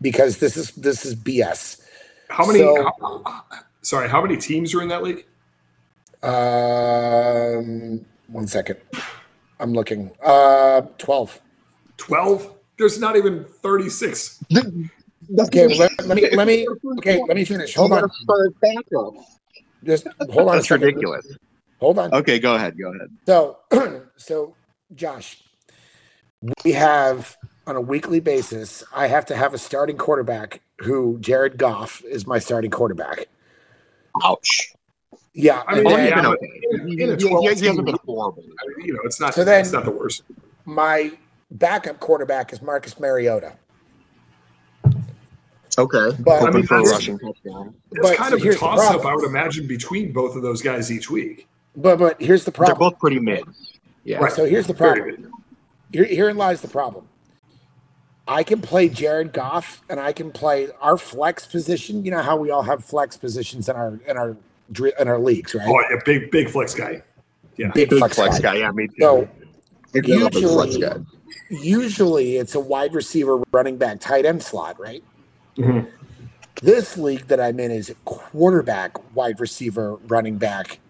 because this is this is BS. How many? So- how- sorry, how many teams are in that league? Um, one second. I'm looking. Uh, 12. 12? There's not even 36. Okay, let, let me let me okay, let me finish. Hold on. Just hold on. a That's ridiculous. Hold on. Okay, go ahead. Go ahead. So, so Josh, we have on a weekly basis. I have to have a starting quarterback who Jared Goff is my starting quarterback. Ouch. Yeah, I and mean, then yeah, okay. in- He, in a he- he 12 hasn't team- been horrible. You know, it's not. So then- it's not the worst. my backup quarterback is Marcus Mariota. Okay. But- I mean, for a that's- rushing touchdown. It's But kind of a here's the toss up. I would imagine, between both of those guys each week. But but here's the problem. They're both pretty mid. Yeah. Right. So here's the problem. good. Here, herein lies the problem. I can play Jared Goff and I can play our flex position. You know how we all have flex positions in our in our in our leagues, right? Oh, yeah, big, big flex guy. Yeah. Big, Big flex, flex guy. guy. Yeah, me too. So I do love a big flex usually, guy. Usually it's a wide receiver, running back, tight end slot, right? Mhm. This league that I'm in is a quarterback, wide receiver, running back,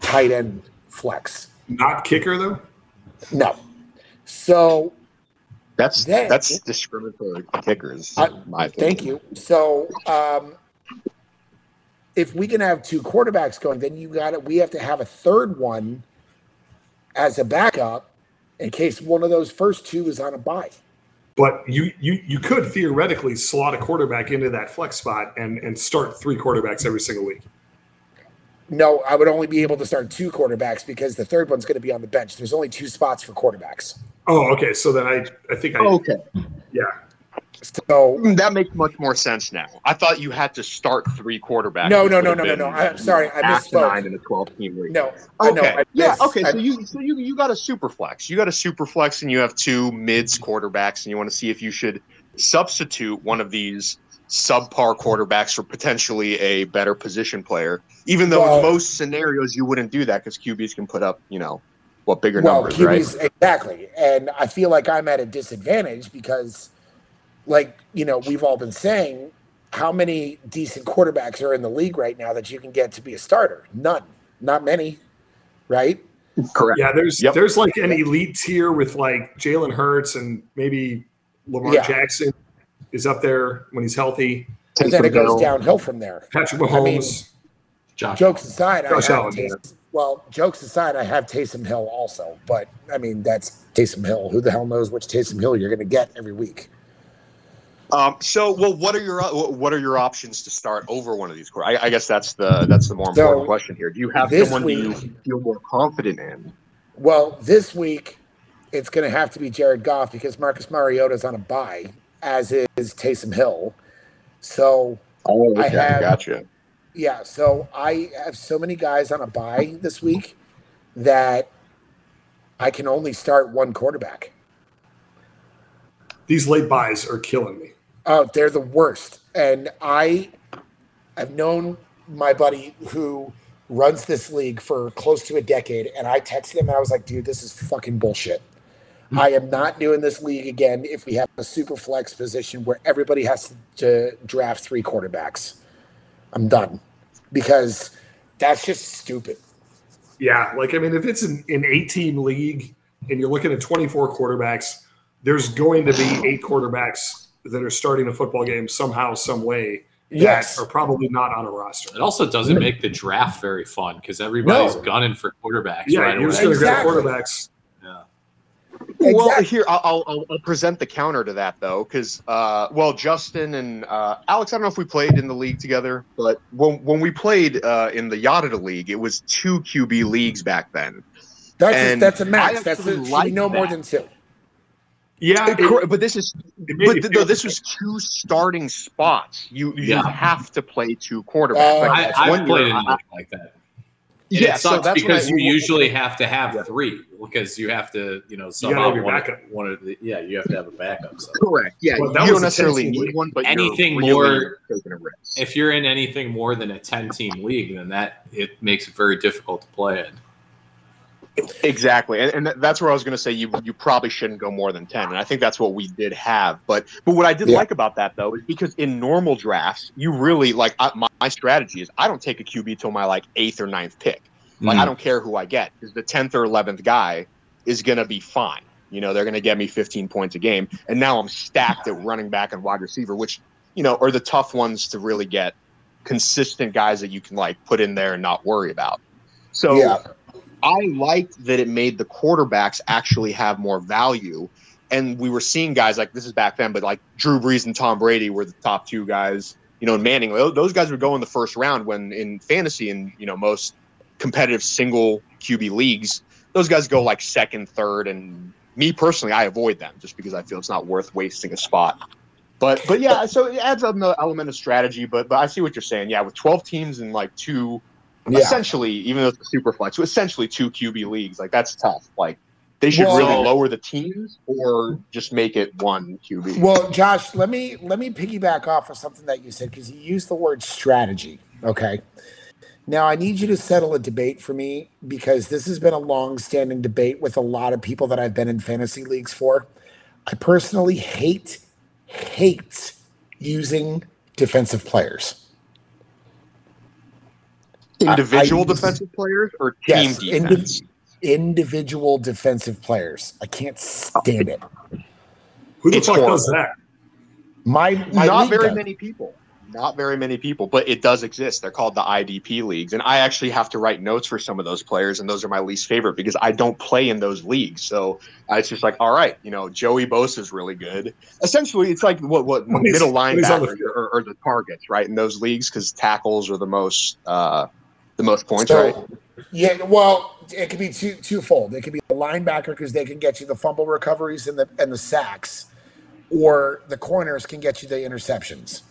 tight end flex. Not kicker, though. No. So That's Then- that's discriminatory kickers. I- in my Thank you. So, um, if we can have two quarterbacks going, then you got it. We have to have a third one as a backup in case one of those first two is on a bye. But you, you, you could theoretically slot a quarterback into that flex spot and, and start three quarterbacks every single week. No, I would only be able to start two quarterbacks because the third one's going to be on the bench. There's only two spots for quarterbacks. Oh, okay. So then I, I think I, oh, Okay, yeah. So, mm, that makes much more sense now. I thought you had to start three quarterbacks. No, no, no, no, no, no. I'm sorry, I misspoke. nine in a twelve team league. no, I know. Okay. I yeah. Okay. So you so you you got a super flex. You got a super flex, and you have two mids quarterbacks, and you want to see if you should substitute one of these subpar quarterbacks for potentially a better position player. Even though Well- in most scenarios you wouldn't do that because QBs can put up you know what bigger well, numbers, right? Exactly, and I feel like I'm at a disadvantage because, like you know, we've all been saying, how many decent quarterbacks are in the league right now that you can get to be a starter? None, not many, right? Correct. Yeah, there's Yep. there's like an elite tier with like Jalen Hurts and maybe Lamar Yeah. Jackson is up there when he's healthy. And then it goes Hill. downhill from there. Patrick I mean, Mahomes. Josh. Jokes aside, I Josh have Allen, yeah. Taysom, well, jokes aside, I have Taysom Hill also, but I mean that's Taysom Hill. Who the hell knows which Taysom Hill you're going to get every week? Um, so, well, what are your what are your options to start over one of these? quar- I, I guess that's the that's the more important So, question here. Do you have this someone you feel more confident in? Well, this week it's going to have to be Jared Goff because Marcus Mariota is on a bye, as is Taysom Hill. So Oh, I have- gotcha. yeah, so I have so many guys on a bye this week that I can only start one quarterback. These late buys are killing me. Oh, they're the worst. And I have known my buddy who runs this league for close to a decade, and I texted him and I was like, dude, this is fucking bullshit. Hmm. I am not doing this league again if we have a super flex position where everybody has to draft three quarterbacks. I'm done because that's just stupid. Yeah, like I mean, if it's an, an eight-team league and you're looking at 24 quarterbacks, there's going to be eight quarterbacks that are starting a football game somehow, some way that Yes. are probably not on a roster. It also doesn't make the draft very fun because everybody's No. gunning for quarterbacks Yeah, right you're away. just going to Exactly. grab quarterbacks. Yeah. Well, Exactly. here I'll, I'll, I'll present the counter to that though, because uh, well, Justin and uh, Alex, I don't know if we played in the league together, but when when we played uh, in the Yada League, it was two QB leagues back then. That's just, And that's a I max. That's actually a, should like no more than two. Yeah, it, Cor- but this is but th- feel- no, this was two starting spots. You you Yeah. have to play two quarterbacks. Uh, Like, I, I've played year, in a I- league like that. yeah, it so sucks that's because I- you usually have to have Yeah. three because you have to, you know, gotta somehow have your one, backup. one of the yeah, you have to have a backup. So correct. Yeah, Well, you don't necessarily need one, but Anything you're really more- taking a risk. if you're in anything more than a ten team league, then that it makes it very difficult to play in. Exactly, and, and that's where I was going to say you you probably shouldn't go more than ten, and I think that's what we did have. But but what I did Yeah. like about that though is because in normal drafts, you really like I, my, my strategy is I don't take a QB till my like eighth or ninth pick Like I Mm. don't care who I get because the tenth or eleventh guy is gonna be fine. You know, they're gonna get me 15 points a game, and now I'm stacked at running back and wide receiver, which you know are the tough ones to really get consistent guys that you can like put in there and not worry about. So Yeah. I liked that it made the quarterbacks actually have more value. And we were seeing guys like this is back then, but like Drew Brees and Tom Brady were the top two guys. You know, and Manning, those guys would go in the first round when in fantasy and you know most competitive single QB leagues, those guys go like second, third, and me personally, I avoid them just because I feel it's not worth wasting a spot. But but yeah, so it adds another element of strategy. But but I see what you're saying. Yeah, with 12 teams and like two Yeah. essentially, even though it's a super flex, so essentially two QB leagues, like that's tough. Like they should Well- really lower the teams or just make it one QB. Well, Josh, let me let me piggyback off of something that you said because you used the word strategy. Okay. Now I need you to settle a debate for me because this has been a long-standing debate with a lot of people that I've been in fantasy leagues for. I personally hate hate using defensive players. Individual I- I- defensive players or team Yes, defense? indiv- individual defensive players. I can't stand it. Who the It's fuck does that? My, my not very does. many people. Not very many people, but it does exist. They're called the IDP leagues, and I actually have to write notes for some of those players, and those are my least favorite because I don't play in those leagues. So uh, it's just like, all right, you know, Joey Bosa is really good. Essentially, it's like what what middle when he's on the linebackers field. are, are the targets, right? In those leagues, because tackles are the most uh, the most points, So, right? Yeah, well, it could be two twofold. It could be the linebacker because they can get you the fumble recoveries and the and the sacks, or the corners can get you the interceptions.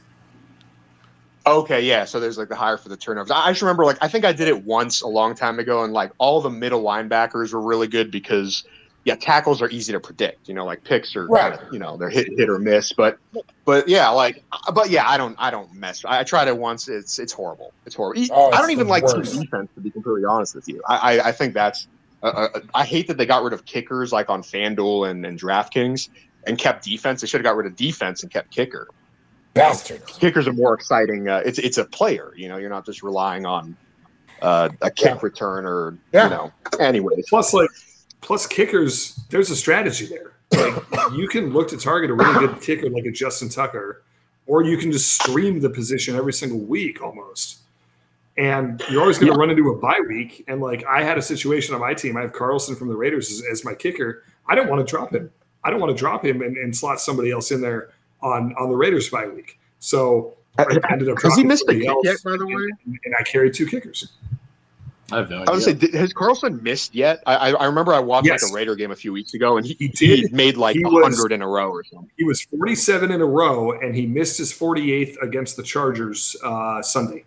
Okay, yeah. So there's like the higher for the turnovers. I I just remember like I think I did it once a long time ago, and like all the middle linebackers were really good because yeah, tackles are easy to predict. You know, like picks are Right. you know they're hit hit or miss. But but yeah, like but yeah, I don't I don't mess. I, I tried it once. It's it's horrible. It's horrible. Oh, I don't even the like team defense to be completely honest with you. I I, I think that's uh, uh, I hate that they got rid of kickers like on FanDuel and and DraftKings and kept defense. They should have got rid of defense and kept kicker Bastards. kickers are more exciting. Uh, it's it's a player, you know. You're not just relying on uh, a kick Yeah. return or Yeah. you know. Anyways, Plus, like, plus kickers, there's a strategy there. Like, you can look to target a really good kicker like a Justin Tucker, or you can just stream the position every single week almost. And you're always going to run into a bye week. And like, I had a situation on my team. I have Carlson from the Raiders as, as my kicker. I don't want to drop him. I don't want to drop him and, and slot somebody else in there on on the Raiders bye week. So uh, I ended up has he missed a kick yet? By the and- way, and I carried two kickers. I have no I would say, idea. did, has Carlson missed yet? I I, I remember I watched Yes. like a Raider game a few weeks ago, and he, He he did. made like He a was- hundred in a row or something. He was 47 in a row, and he missed his 48th against the Chargers uh, Sunday.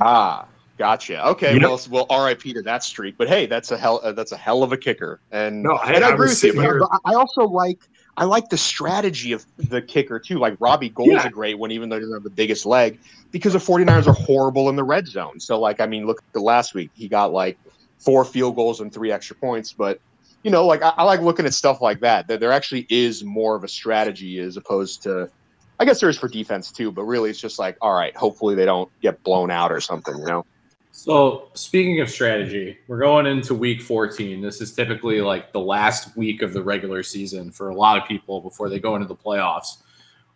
Ah, gotcha. Okay, Yep. well, well, R.I.P. to that streak. But hey, that's a hell. Uh, that's a hell of a kicker. And No, I- and I, I agree with you. But I also like I like the strategy of the kicker too. Like Robbie Gould's Yeah. a great one, even though he doesn't have the biggest leg, because the 49ers are horrible in the red zone. So like, I mean, look at the last week. He got like four field goals and three extra points. But you know, like I, I like looking at stuff like that. That there actually is more of a strategy as opposed to. I guess there is for defense too, but really it's just like, all right, hopefully they don't get blown out or something, you know. So, speaking of strategy, we're going into week 14. This is typically like the last week of the regular season for a lot of people before they go into the playoffs.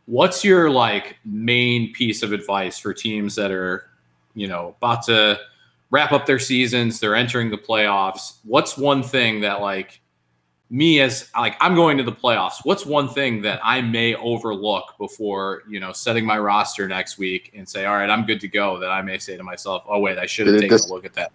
What's your like main piece of advice for teams that are, you know, about to wrap up their seasons, they're entering the playoffs? What's one thing that like me as like I'm going to the playoffs, what's one thing that I may overlook before, you know, setting my roster next week and say, "All right, I'm good to go." That I may say to myself, "Oh wait, I should have This- taken a look at that."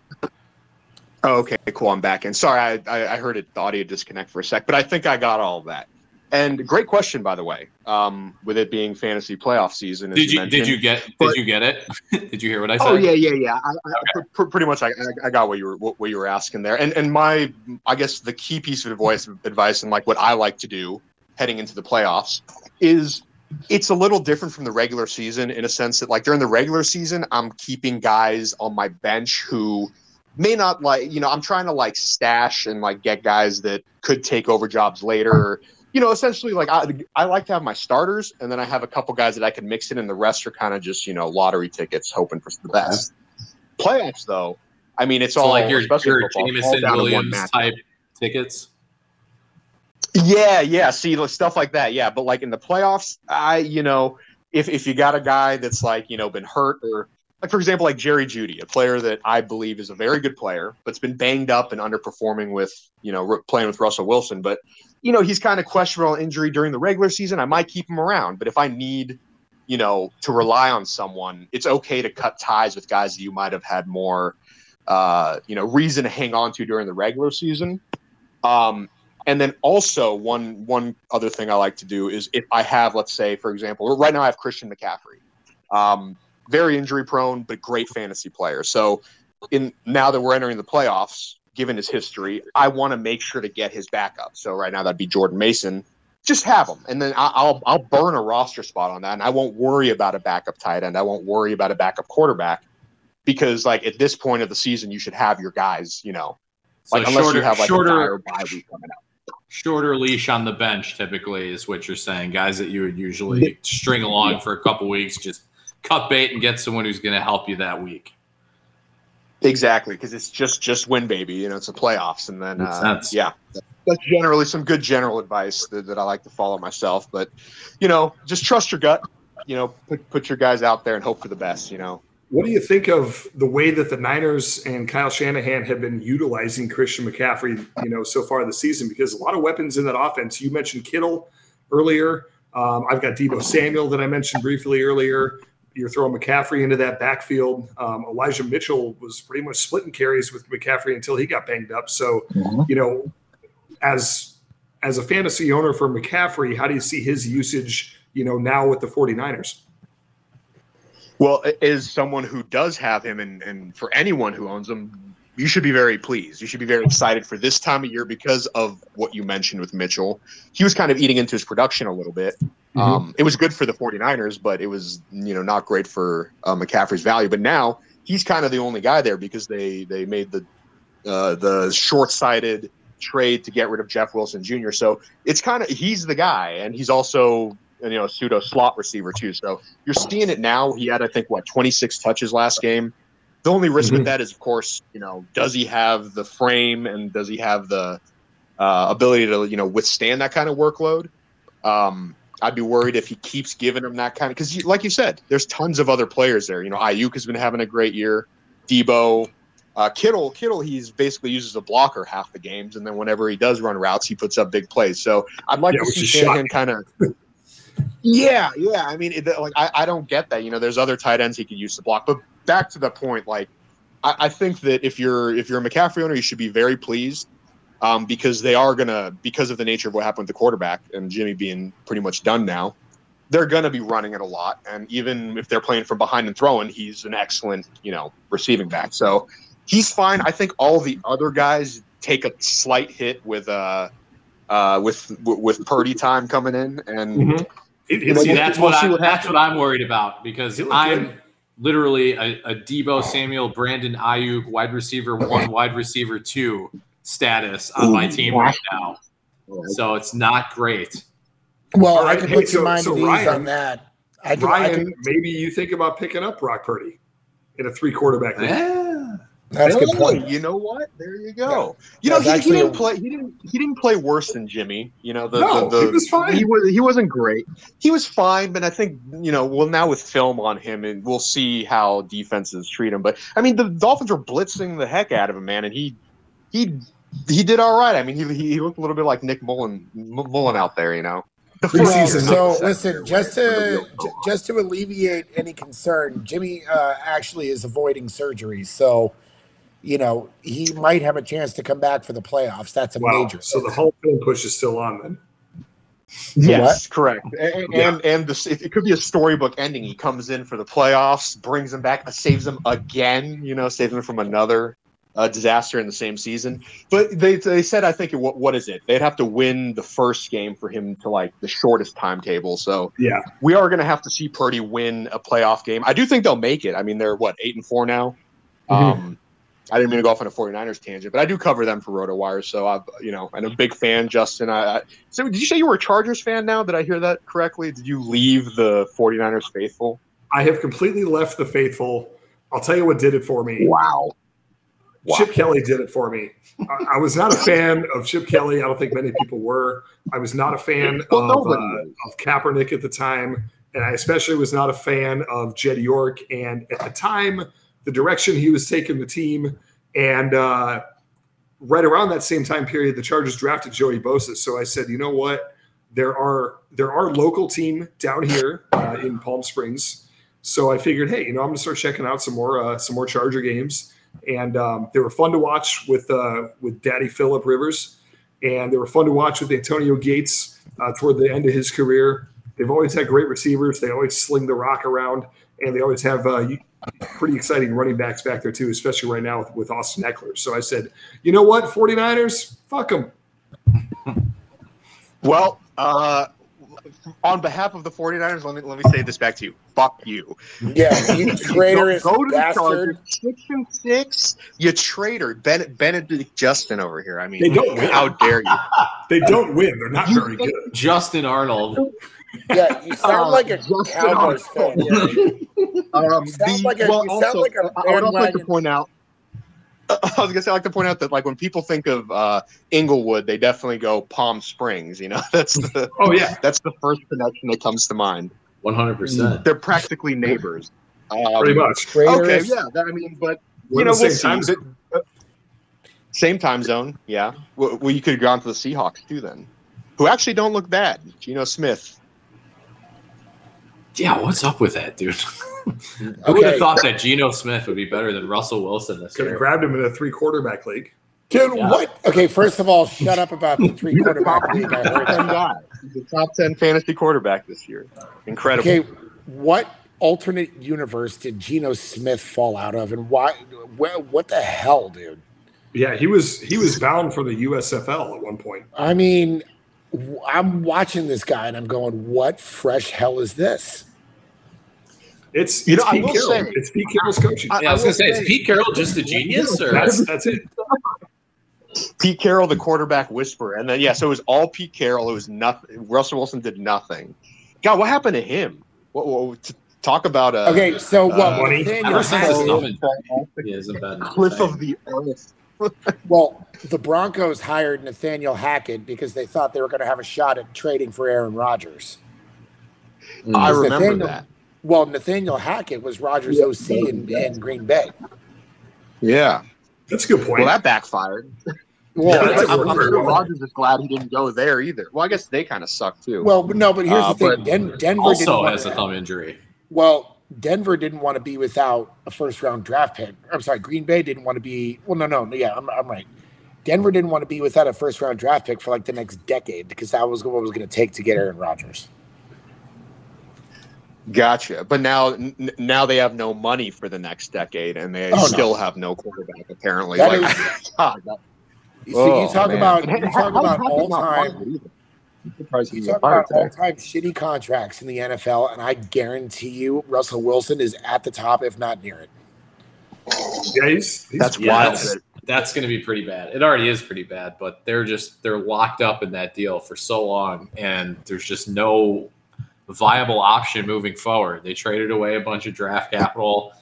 Oh, okay, cool. I'm back. And sorry, I, I, I heard it, the audio disconnect for a sec, but I think I got all that. And great question, by the way. Um, with it being fantasy playoff season, Did you did you get did you get it? did you hear what I said? Oh yeah, yeah, yeah. I, I, pr- pretty much, I, I- got what you were what, what you were asking there. And and my, I guess the key piece of advice, advice, and like what I like to do heading into the playoffs is it's a little different from the regular season in a sense that like during the regular season, I'm keeping guys on my bench who may not like you know I'm trying to like stash and like get guys that could take over jobs later. You know, essentially, like I, I like to have my starters, and then I have a couple guys that I can mix in, and the rest are kind of just you know lottery tickets, hoping for the best. Playoffs, though, I mean, it's So all like your, your football, Jameson down to one Williams type tickets. Yeah, yeah. See, like, stuff like that. Yeah, but like in the playoffs, I, you know, if if you got a guy that's like you know been hurt or like for example like Jerry Jeudy, a player that I believe is a very good player, but's been banged up and underperforming with you know playing with Russell Wilson, but you know he's kind of questionable injury during the regular season. I might keep him around, but if I need you know to rely on someone, it's okay to cut ties with guys that you might have had more uh, you know reason to hang on to during the regular season. Um, and then also one one other thing I like to do is if I have, let's say, for example, right now I have Christian McCaffrey, um, very injury prone but great fantasy player. So in now that we're entering the playoffs, given his history, I want to make sure to get his backup. So right now that'd be Jordan Mason. Just have him, and then I'll I'll burn a roster spot on that, and I won't worry about a backup tight end. I won't worry about a backup quarterback because like at this point of the season, you should have your guys. You know, So like unless shorter, you have like a shorter, dire bye week coming up. shorter leash on the bench typically is what you're saying. Guys that you would usually string along for a couple weeks, just cut bait and get someone who's going to help you that week. Exactly, because it's just just win, baby. You know, it's a playoffs, and then uh, yeah, that's generally some good general advice that, that I like to follow myself. But you know, just trust your gut. You know, put put your guys out there and hope for the best. You know, What do you think of the way that the Niners and Kyle Shanahan have been utilizing Christian McCaffrey, you know, so far this season? Because a lot of weapons in that offense. You mentioned Kittle earlier. Um, I've got Deebo Samuel that I mentioned briefly earlier. You're throwing McCaffrey into that backfield. Um, Elijah Mitchell was pretty much splitting carries with McCaffrey until he got banged up. So, you know, as as a fantasy owner for McCaffrey, how do you see his usage, you know, now with the 49ers? well, as someone who does have him, and and for anyone who owns him, you should be very pleased. You should be very excited for this time of year because of what you mentioned with Mitchell. He was kind of eating into his production a little bit. Um, it was good for the 49ers, but it was you know not great for uh, McCaffrey's value. But now he's kind of the only guy there because they they made the uh, the short sighted trade to get rid of Jeff Wilson Jr. So it's kind of he's the guy, and he's also you know a pseudo slot receiver too. So you're seeing it now. He had I think what 26 touches last game. The only risk Mhm. with that is, of course, you know, does he have the frame and does he have the uh, ability to you know withstand that kind of workload? Um, I'd be worried if he keeps giving him that kind of because, like you said, there's tons of other players there. You know, Aiyuk has been having a great year. Deebo, uh, Kittle, Kittle, he's basically uses a blocker half the games, and then whenever he does run routes, he puts up big plays. So I'd like Yeah, to see Shanahan kind of. yeah, yeah. I mean, it, like I, I don't get that. You know, there's other tight ends he could use to block. But back to the point, like I, I think that if you're if you're a McCaffrey owner, you should be very pleased um, because they are gonna because of the nature of what happened with the quarterback and Jimmy being pretty much done now. They're gonna be running it a lot, and even if they're playing from behind and throwing, he's an excellent you know receiving back. So he's fine. I think all the other guys take a slight hit with uh uh with with Purdy time coming in, and Mm-hmm. It, Well, it's, See, we'll- that's we'll what I, what that's what I'm worried about because I'm good. literally a, a Deebo Samuel, Brandon Aiyuk, wide receiver one, wide receiver two status on my team right now. So it's not great. Well, All I right, can hey, put so- your mind so Ryan- on that. I can, I can, maybe you think about picking up Brock Purdy in a three quarterback league. Yeah. that's a good point. You know what? There you go. You know, That's he, he didn't play. He didn't. He didn't play worse than Jimmy. You know, the, No, the, the he was fine. He was. He wasn't great. He was fine, but I think you know. Well, now with film on him, and we'll see how defenses treat him. But I mean, the Dolphins were blitzing the heck out of him, man, and he he he did all right. I mean, he he looked a little bit like Nick Mullen Mullen out there. You know. The Preseason Well, so listen, just to just to alleviate any concern, Jimmy uh, actually is avoiding surgery, so you know he might have a chance to come back for the playoffs. That's a Wow. major. So the whole film push is still on then. Yes, correct. And Yeah. and, and this, it, it could be a storybook ending. He comes in for the playoffs, brings them back, saves them again. You know, saves them from another uh, disaster in the same season. But they they said I think what what is it? They'd have to win the first game for him to like the shortest timetable. So Yeah. we are going to have to see Purdy win a playoff game. I do think they'll make it. I mean, they're what eight and four now. Um, I didn't mean to go off on a 49ers tangent, but I do cover them for RotoWire, so I've you know, and a big fan, Justin. I, I so did you say you were a Chargers fan now? Did I hear that correctly? Did you leave the 49ers faithful? I have completely left the faithful. I'll tell you what did it for me. Wow. Wow. Chip Kelly did it for me. I, I was not a fan of Chip Kelly. I don't think many people were. I was not a fan Well, of, uh, of Kaepernick at the time, and I especially was not a fan of Jed York. And at the time, the direction he was taking the team, and uh, right around that same time period, the Chargers drafted Joey Bosa. So I said, you know what? There are there are local team down here uh, in Palm Springs. So I figured, hey, you know, I'm gonna start checking out some more uh, some more Charger games, and um, they were fun to watch with uh, with Daddy Philip Rivers, and they were fun to watch with Antonio Gates uh, toward the end of his career. They've always had great receivers. They always sling the rock around, and they always have uh, pretty exciting running backs back there too, especially right now with, with Austin Ekeler. So I said, you know what, 49ers, fuck them. Well, uh, on behalf of the 49ers, let me let me say this back to you. Fuck you. Yeah, you traitorous go, go to the bastard. Chargers. Six and six. You traitor. Ben, Benedict Justin over here. I mean, They don't win. how dare you? They don't win. They're not You very good. Justin Arnold. Yeah, you sound Uh, like a Justin Cowboys fan. Arnold. Um, sound the- like a- well, you sound also, like a I would also like to point out. I was gonna say, I like to point out that like when people think of uh, Inglewood, they definitely go Palm Springs. You know, that's the Oh yeah, that's the first connection that comes to mind. 100%. They're practically neighbors. Um, pretty much. Okay, Traitorous. yeah. That, I mean, but We're you know, we'll same see. time zone. uh, same time zone, yeah. Well, well, you could have gone to the Seahawks too, then, who actually don't look bad. Geno Smith. Yeah, what's up with that, dude? Who would have thought that Geno Smith would be better than Russell Wilson this Could have year? grabbed him in a three quarterback league. Dude, Yeah. what? Okay, first of all, shut up about the three quarterback league. I heard Ten that. guy. He's a top ten fantasy quarterback this year. Incredible. Okay, what alternate universe did Geno Smith fall out of, and why? What, what the hell, dude? Yeah, he was he was bound for the USFL at one point. I mean, I'm watching this guy and I'm going, "What fresh hell is this?" It's You it's know, I Pete will Carroll. say- it's Pete Carroll's coaching. I- Yeah, I was gonna say, is Pete Carroll just a genius, or that's that's it. Pete Carroll, the quarterback whisperer, and then yeah, so it was all Pete Carroll. It was nothing. Russell Wilson did nothing. God, what happened to him? What, what, to talk about uh, Okay, so what? Uh, money. Nathaniel Ever since his Hackett- stomach he hasn't been cliff of the earth. well, the Broncos hired Nathaniel Hackett because they thought they were going to have a shot at trading for Aaron Rodgers. Mm. I remember Nathaniel- that. Well, Nathaniel Hackett was Rodgers' OC in, in Green Bay. Yeah. That's a good point. Well, that backfired. Well, Yeah, I'm, a I'm sure Rodgers is glad he didn't go there either. Well, I guess they kind of suck too. well, no, but here's Uh, the thing: Den- Denver didn't also has a thumb injury. Well, Denver didn't want to be without a first round draft pick. I'm sorry, Green Bay didn't want to be. Well, no, no, yeah, I'm, I'm right. Denver didn't want to be without a first round draft pick for like the next decade because that was what it was going to take to get Aaron Rodgers. Gotcha. But now, n- now they have no money for the next decade, and they Oh, no. still have no quarterback. Apparently, That Like, is- God, that- So oh, you talk man. about you talk how- about all time fired either? I'm surprised he you talk about all time shitty contracts in the NFL, and I guarantee you Russell Wilson is at the top, if not near it. yeah, he's, he's That's Yeah, wild. that's- That's going to be pretty bad. It already is pretty bad, but they're just they're locked up in that deal for so long, and there's just no viable option moving forward. They traded away a bunch of draft capital,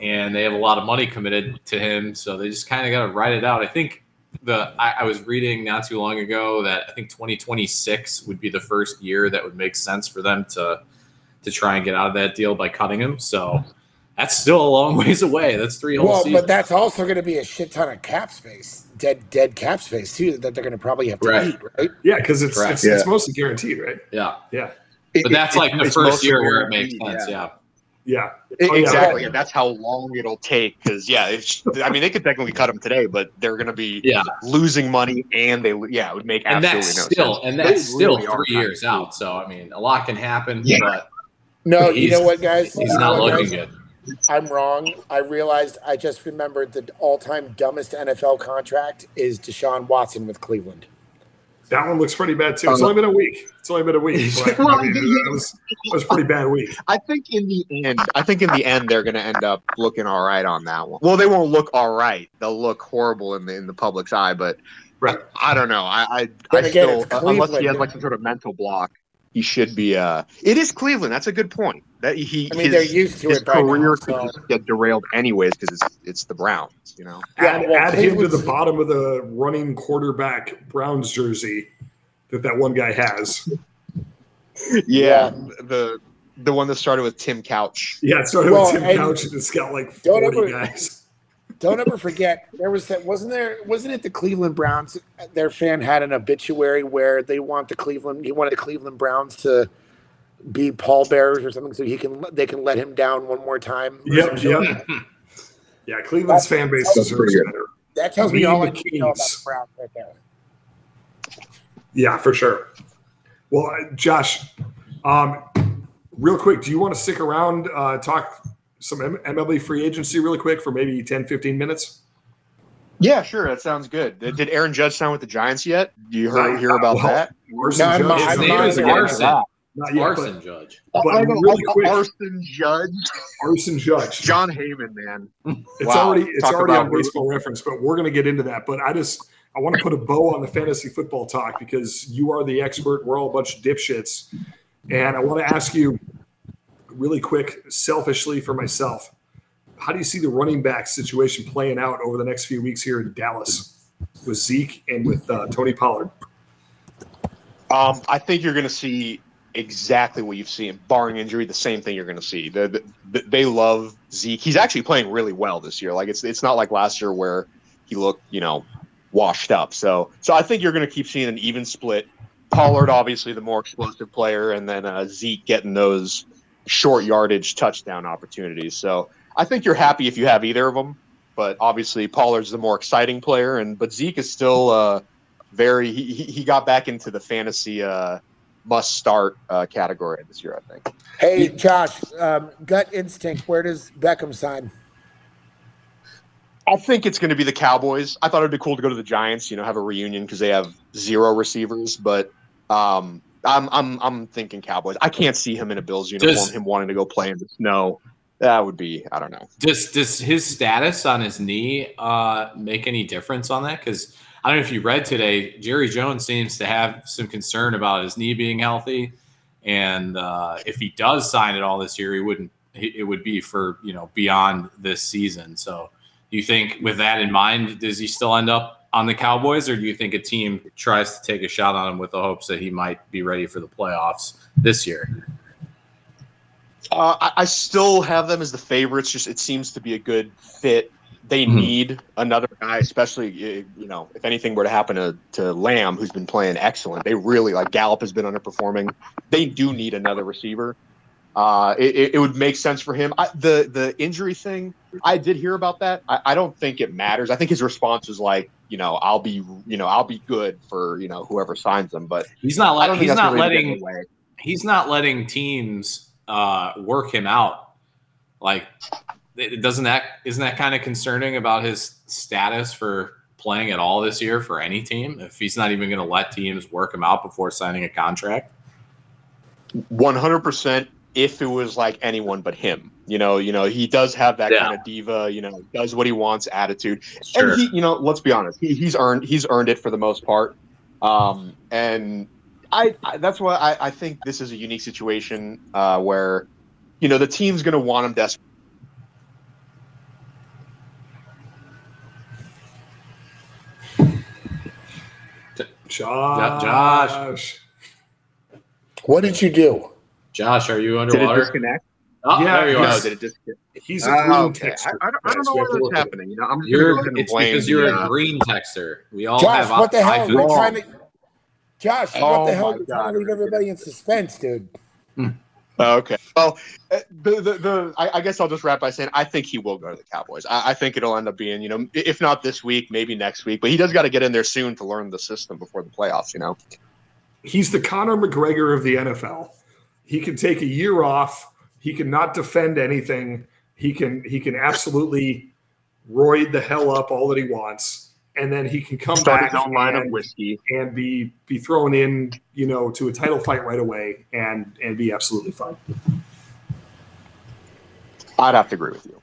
and they have a lot of money committed to him, so they just kind of got to write it out. I think the I, I was reading not too long ago that I think 2026 would be the first year that would make sense for them to to try and get out of that deal by cutting him. So. That's still a long ways away. That's three whole Well, seasons. but that's also going to be a shit ton of cap space, dead dead cap space too, that they're going to probably have to Right. eat, right? yeah, because it's, Correct. it's it's mostly guaranteed, right? yeah. Yeah, But that's like the first year where it makes guaranteed, sense. Yeah. yeah. I- Oh, yeah. exactly. And that's how long it'll take. Because yeah, it's, I mean, they could technically cut him today, but they're going to be Yeah. losing money, and they yeah, it would make And absolutely that's no still sense. and They that's still really three years of out. So I mean, a lot can happen, Yeah. but No, you know what, guys? he's You know not looking guys? good. I'm wrong. I realized I just remembered the all-time dumbest NFL contract is Deshaun Watson with Cleveland. That one looks pretty bad too. It's Uh, only been a week. It's only been a week. But, Well, I mean, it was, it was a pretty bad week. I think in the end, I think in the end they're going to end up looking all right on that one. Well, they won't look all right; they'll look horrible in the in the public's eye. But Right. I don't know. I I, Then I again, still it's unless he has like some sort of mental block, he should be. Uh, it is Cleveland. That's a good point. That he, I mean, his, they're used to his it by now, career so- could just get derailed anyways because it's it's the Browns, you know. Yeah, add, well, add him to the bottom of the running quarterback Browns jersey that that one guy has. Yeah. the the one that started with Tim Couch. Yeah, it started Well, with Tim and Couch and it's got like 40 ever- guys. Don't ever forget there was that wasn't there wasn't it the Cleveland Browns uh, their fan had an obituary where they want the Cleveland he wanted the Cleveland Browns to be pallbearers or something so he can they can let him down one more time. or Yep, like yep. Yeah, Cleveland's fan base That's deserves pretty good. better. That tells me all the I need to know about Kings. the Browns right there. Yeah, for sure. Well, uh, Josh, um, real quick, do you want to stick around, uh, talk some M- MLB free agency really quick for maybe 10, 15 minutes? Yeah, sure, that sounds good. Did Aaron Judge sign with the Giants yet? Do you hear, hear about Well, that? Arson No, I'm Judge not- His I'm is name not is there. not Arson. but Judge. But I know, really quick- Arson Judge, Arson Judge. Jon Heyman, man. It's Wow. already it's Talk already on baseball reference, but we're going to get into that. But I just I want to put a bow on the fantasy football talk because you are the expert. We're all a bunch of dipshits, and I want to ask you really quick, selfishly for myself, how do you see the running back situation playing out over the next few weeks here in Dallas with Zeke and with uh, Tony Pollard? Um, I think you're going to see exactly what you've seen, barring injury. The same thing you're going to see. The, the, they love Zeke. He's actually playing really well this year. Like it's it's not like last year where he looked, you know, washed up. So so I think you're going to keep seeing an even split. Pollard, obviously, the more explosive player, and then uh, Zeke getting those short yardage touchdown opportunities. So I think you're happy if you have either of them. But obviously, Pollard's the more exciting player, and but Zeke is still uh, very. He, he he got back into the fantasy uh, must start uh, category this year. I think. Hey Josh, um, gut instinct, where does Beckham sign? I think it's going to be the Cowboys. I thought it'd be cool to go to the Giants. You know, have a reunion because they have zero receivers. But um, I'm I'm I'm thinking Cowboys. I can't see him in a Bills uniform. Does- him wanting to go play in the snow. That would be. I don't know. Does does his status on his knee uh, make any difference on that? Because I don't know if you read today, Jerry Jones seems to have some concern about his knee being healthy, and uh, if he does sign it all this year, he wouldn't. It would be for you know beyond this season. So, do you think with that in mind, does he still end up on the Cowboys, or do you think a team tries to take a shot on him with the hopes that he might be ready for the playoffs this year? Uh, I, I still have them as the favorites. Just it seems to be a good fit. They Mhm. need another guy, especially you know if anything were to happen to to Lamb, who's been playing excellent. They really like Gallup has been underperforming. They do need another receiver. Uh, it, it- would make sense for him. I, the the injury thing, I did hear about that. I, I don't think it matters. I think his response was like, you know, I'll be, you know, I'll be good for you know whoever signs him. But He's not. Let, he's not really gonna get in letting. he's not letting teams uh, work him out. Like, it doesn't that isn't that kind of concerning about his status for playing at all this year for any team? If he's not even going to let teams work him out before signing a contract, One hundred percent. If it was like anyone but him, you know, you know, he does have that Yeah. kind of diva, you know, does what he wants attitude, sure. and he, you know, let's be honest, he, he's earned he's earned it for the most part. Um, and I, I that's why I, I think this is a unique situation uh, where, you know, the team's going to want him desperately. Josh. Josh. What did you do? Josh, are you Did it underwater? disconnect? Oh, Yeah, there you No, are. did it disconnect? He's a green okay. texter. I, I, don't, I don't know We why that's happening. You know, I'm You're, go it's blame because you're the, a uh, green texter. We all Josh, have what the hell? iPhones. We're trying to Josh, Oh what the hell? my You're trying to leave everybody in suspense, dude. Oh, okay. Well, uh, the the, the I, I guess I'll just wrap by saying I think he will go to the Cowboys. I, I think it'll end up being you know if not this week, maybe next week. But he does got to get in there soon to learn the system before the playoffs. You know. he's the Conor McGregor of the NFL. He can take a year off. He can not defend anything. He can he can absolutely roid the hell up all that he wants, and then he can come Start back his own line of whiskey. and be be thrown in, you know, to a title fight right away and and be absolutely fine. I'd have to agree with you.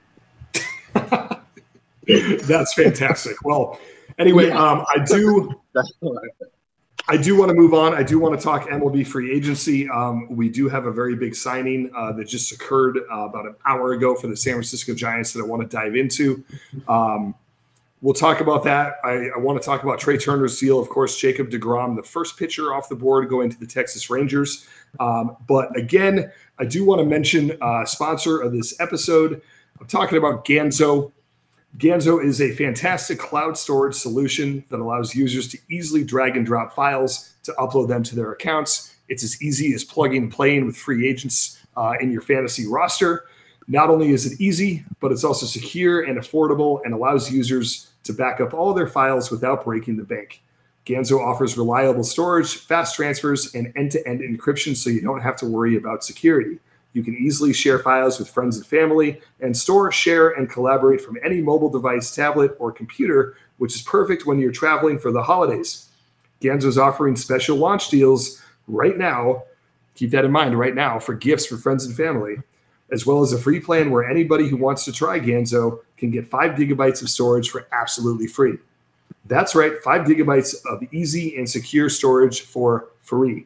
That's fantastic. Well, anyway, um, I do. I do want to move on. I do want to talk MLB free agency. Um, we do have a very big signing uh, that just occurred uh, about an hour ago for the San Francisco Giants that I want to dive into. Um, we'll talk about that. I, I, want to talk about Trea Turner's deal. Of course, Jacob deGrom, the first pitcher off the board going to the Texas Rangers. Um, but again, I do want to mention uh, sponsor of this episode. I'm talking about Ganso. Ganso is a fantastic cloud storage solution that allows users to easily drag and drop files to upload them to their accounts. It's as easy as plugging and playing with free agents uh, in your fantasy roster. Not only is it easy, but it's also secure and affordable and allows users to back up all their files without breaking the bank. Ganso offers reliable storage, fast transfers, and end to end encryption so you don't have to worry about security. You can easily share files with friends and family and store, share, and collaborate from any mobile device, tablet, or computer, which is perfect when you're traveling for the holidays. Ganso is offering special launch deals right now. Keep that in mind right now for gifts for friends and family, as well as a free plan where anybody who wants to try Ganso can get five gigabytes of storage for absolutely free. That's right, five gigabytes of easy and secure storage for free.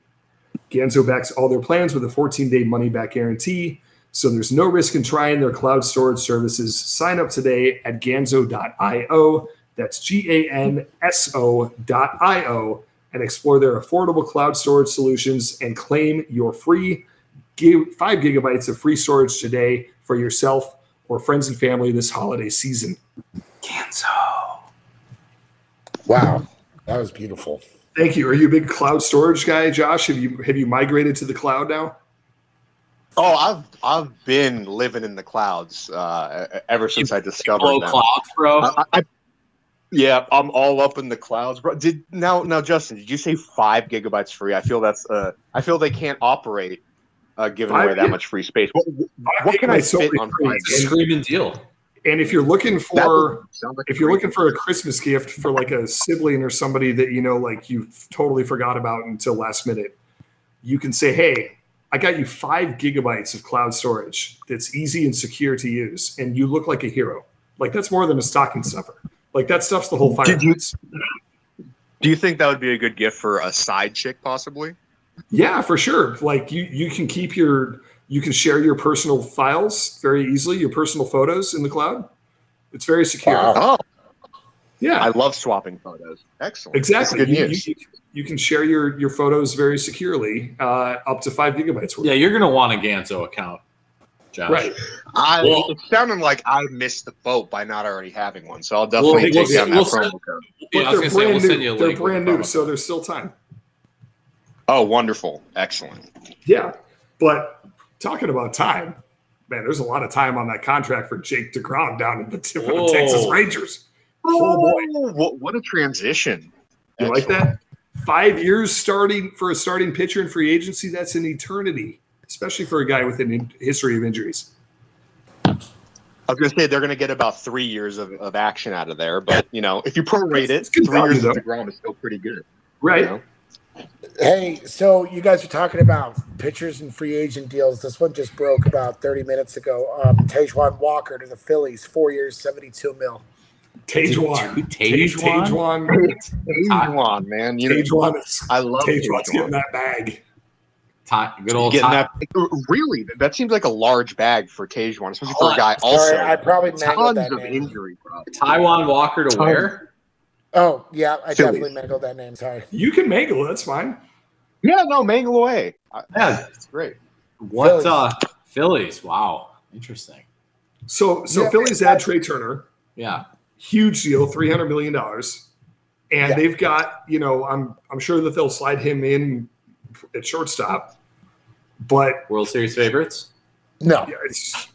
Ganso backs all their plans with a 14 day money back guarantee. So there's no risk in trying their cloud storage services. Sign up today at ganso.io. That's G A N S O.io and explore their affordable cloud storage solutions and claim your free five gigabytes of free storage today for yourself or friends and family this holiday season. Ganso. Wow, that was beautiful. Thank you. Are you a big cloud storage guy, Josh? Have you have you migrated to the cloud now? Oh, I've I've been living in the clouds uh, ever since I discovered them. clouds, bro. I, I, yeah, I'm all up in the clouds, bro. Did now now Justin? Did you say five gigabytes free? I feel that's uh, I feel they can't operate uh, giving Five away that gig- much free space. What, what can I gigabytes fit on free. five It's a screaming deal. And if you're looking for like if you're looking for a Christmas gift for like a sibling or somebody that you know like you totally forgot about until last minute, you can say, "Hey, I got you five gigabytes of cloud storage that's easy and secure to use, and you look like a hero." Like that's more than a stocking stuffer. Like that stuff's the whole Did you- Do you think that would be a good gift for a side chick, possibly? Yeah, for sure. Like you, you can keep your, you can share your personal files very easily, your personal photos in the cloud. It's very secure. Wow. Oh, Yeah, I love swapping photos. Excellent. exactly. That's good You, news. you, you can share your your photos very securely, uh, up to five gigabytes worth. Yeah, you're gonna want a Ganso account, Josh. Right. I, Well- it's sounding like I missed the boat by not already having one, so I'll definitely Well, take we'll- down that we'll promo code. Yeah, But I they're gonna say we'll brand new. They're brand new, so there's still time. Oh, wonderful, excellent. Yeah, but talking about time, man, there's a lot of time on that contract for Jake deGrom down in the, the Texas Rangers. Oh boy, what, what a transition! you like that? Five years starting for a starting pitcher in free agency. That's an eternity, especially for a guy with a in- history of injuries. I was going to say they're going to get about three years of, of action out of there, but you know, if you prorate it, three years of. deGrom is still pretty good. Right. You know? Hey, so you guys are talking about pitchers and free agent deals. This one just broke about 30 minutes ago. Um, Tejuan Walker to the Phillies, four years, 72 mil. Tajuan. Dude, Tajuan? Tajuan. Tajuan, man, you know, is I love Tajuan's getting that bag. Ty, good old Getting Ty, that really, that seems like a large bag for Tajuan, especially for Oh, a guy Sorry, also I probably tons that of name. injury problems. Taijuan Walker to where? Oh, yeah, I Phillies. definitely mangled that name. Sorry. You can mangle. That's fine. Yeah, no, mangle away. Yeah. it's great. What Phillies. uh Phillies? Wow. Interesting. So, so Yeah. Phillies add Trea Turner. Yeah. huge deal, three hundred million dollars, and Yeah. they've got you know I'm I'm sure that they'll slide him in at shortstop, but World Series favorites? No. yeah, it's,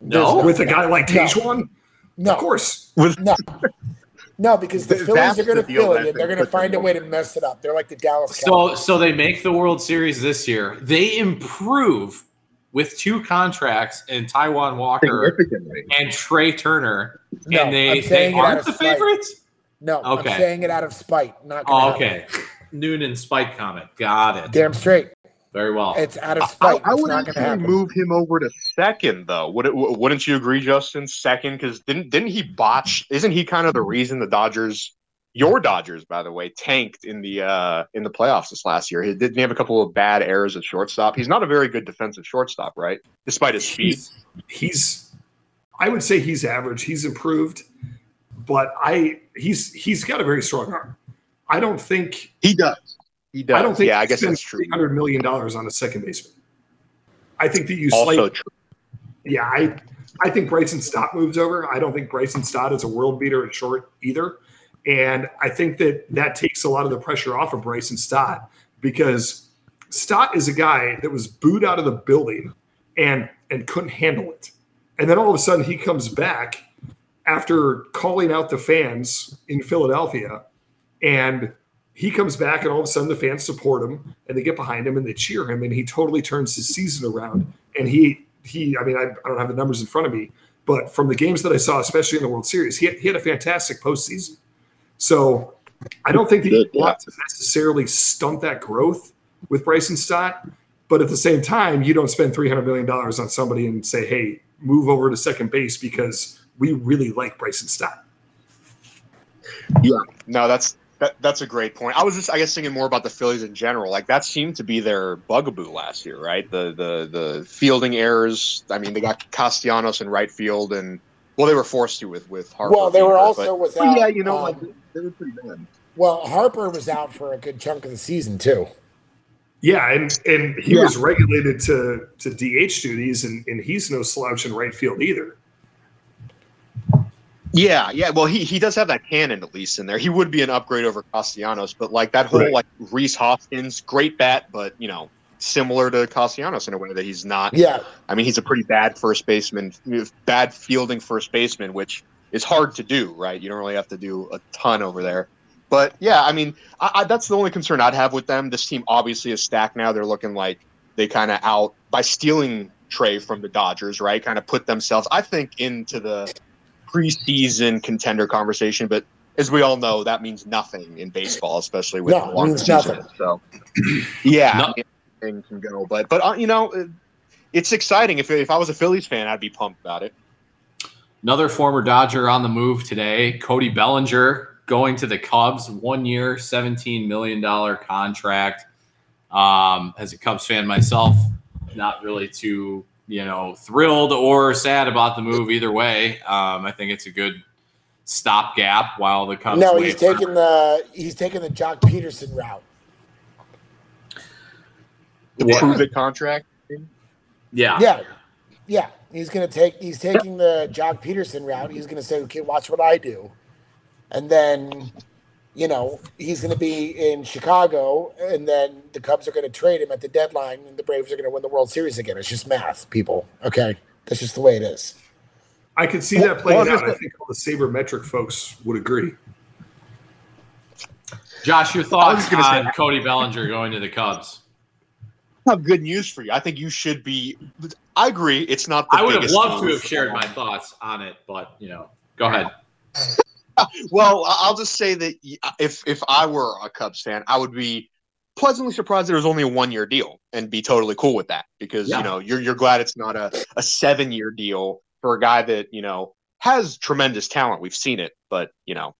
No. with a guy like No. Tajuan, No. of course. With No. No, because the Th- Phillies that's are going to fill it and they're going to find a way to mess it up. They're like the Dallas So Cowboys. so they make the World Series this year. They improve with two contracts in Taijuan Walker and Trea Turner. No, and they, they saying it out aren't the spite. favorites? No, Okay. I'm saying it out of spite. Not gonna Oh, happen. okay. Noonan Spike comment. Got it. Damn straight. Very well. It's out of I, spite. I it's would not going to actually move him over to second, though. Would it, wouldn't you agree, Justin? Second, because didn't didn't he botch? Isn't he kind of the reason the Dodgers your Dodgers, by the way, tanked in the uh, in the playoffs this last year. He didn't he have a couple of bad errors at shortstop. He's not a very good defensive shortstop, right? Despite his speed. He's, he's I would say he's average. He's improved, but I he's he's got a very strong arm. I don't think He does. He does. I don't think yeah, I guess that's true. Three hundred million dollars on a second baseman. I think that you Also slightly true. Yeah, I I think Bryson Stott moves over. I don't think Bryson Stott is a world beater at short either. And I think that that takes a lot of the pressure off of Bryson Stott because Stott is a guy that was booed out of the building and and couldn't handle it. And then all of a sudden he comes back after calling out the fans in Philadelphia and he comes back and all of a sudden the fans support him and they get behind him and they cheer him and he totally turns his season around. And he he i mean I, I don't have the numbers in front of me but from the games that i saw especially in the world series he had, he had a fantastic postseason. So i don't think that you want to necessarily stunt that growth with bryson stott but at the same time you don't spend $300 million on somebody and say hey move over to second base because we really like bryson stott. Yeah. No, that's that, that's a great point. I was just, I guess, thinking more about the Phillies in general. Like that seemed to be their bugaboo last year, right? The the the fielding errors. I mean, they got Castellanos in right field, and well, they were forced to with with Harper. Well, they were hurt, also but- without. but yeah, you know, um, like they were pretty bad. well, Harper was out for a good chunk of the season too. Yeah, and and he Yeah. was regulated to to DH duties, and and he's no slouch in right field either. Yeah, yeah. Well, he he does have that cannon at least in there. He would be an upgrade over Castellanos, but like that whole Right. like Rhys Hoskins, great bat, but you know, similar to Castellanos in a way that he's not. Yeah, I mean, he's a pretty bad first baseman, bad fielding first baseman, which is hard to do, right? You don't really have to do a ton over there. But yeah, I mean, I, I, that's the only concern I'd have with them. This team obviously is stacked now. They're looking like they kind of out by stealing Trea from the Dodgers, right? Kind of put themselves, I think, into the preseason contender conversation. But as we all know, that means nothing in baseball, especially with No, the long means season. nothing. So yeah, No. anything can go. But but uh, you know, it's exciting. If if I was a Phillies fan, I'd be pumped about it. Another former Dodger on the move today, Cody Bellinger going to the Cubs, one year, $17 million contract. Um, as a Cubs fan myself, not really too, you know, thrilled or sad about the move either way. Um, I think it's a good stopgap while the Cubs no, wait he's for- taking the he's taking the Joc Pederson route. The What? prove it contract. Yeah. Yeah, yeah. He's gonna take. He's taking the Joc Pederson route. He's gonna say, "Okay, watch what I do," and then, you know, he's gonna be in Chicago, and then the Cubs are gonna trade him at the deadline, and the Braves are gonna win the World Series again. It's just math, people. Okay, that's just the way it is. I could see that playing Well, out. I think all the sabermetric folks would agree. Josh, your thoughts gonna say- on Cody Bellinger going to the Cubs? I have good news for you. I think you should be. I agree. It's not. The I would have loved to have shared my thoughts on it, but you know, go ahead. Well, I- I'll just say that if if I were a Cubs fan, I would be pleasantly surprised there was only a one year deal and be totally cool with that because Yeah. you know you're you're glad it's not a, a seven year deal for a guy that you know has tremendous talent. We've seen it, but you know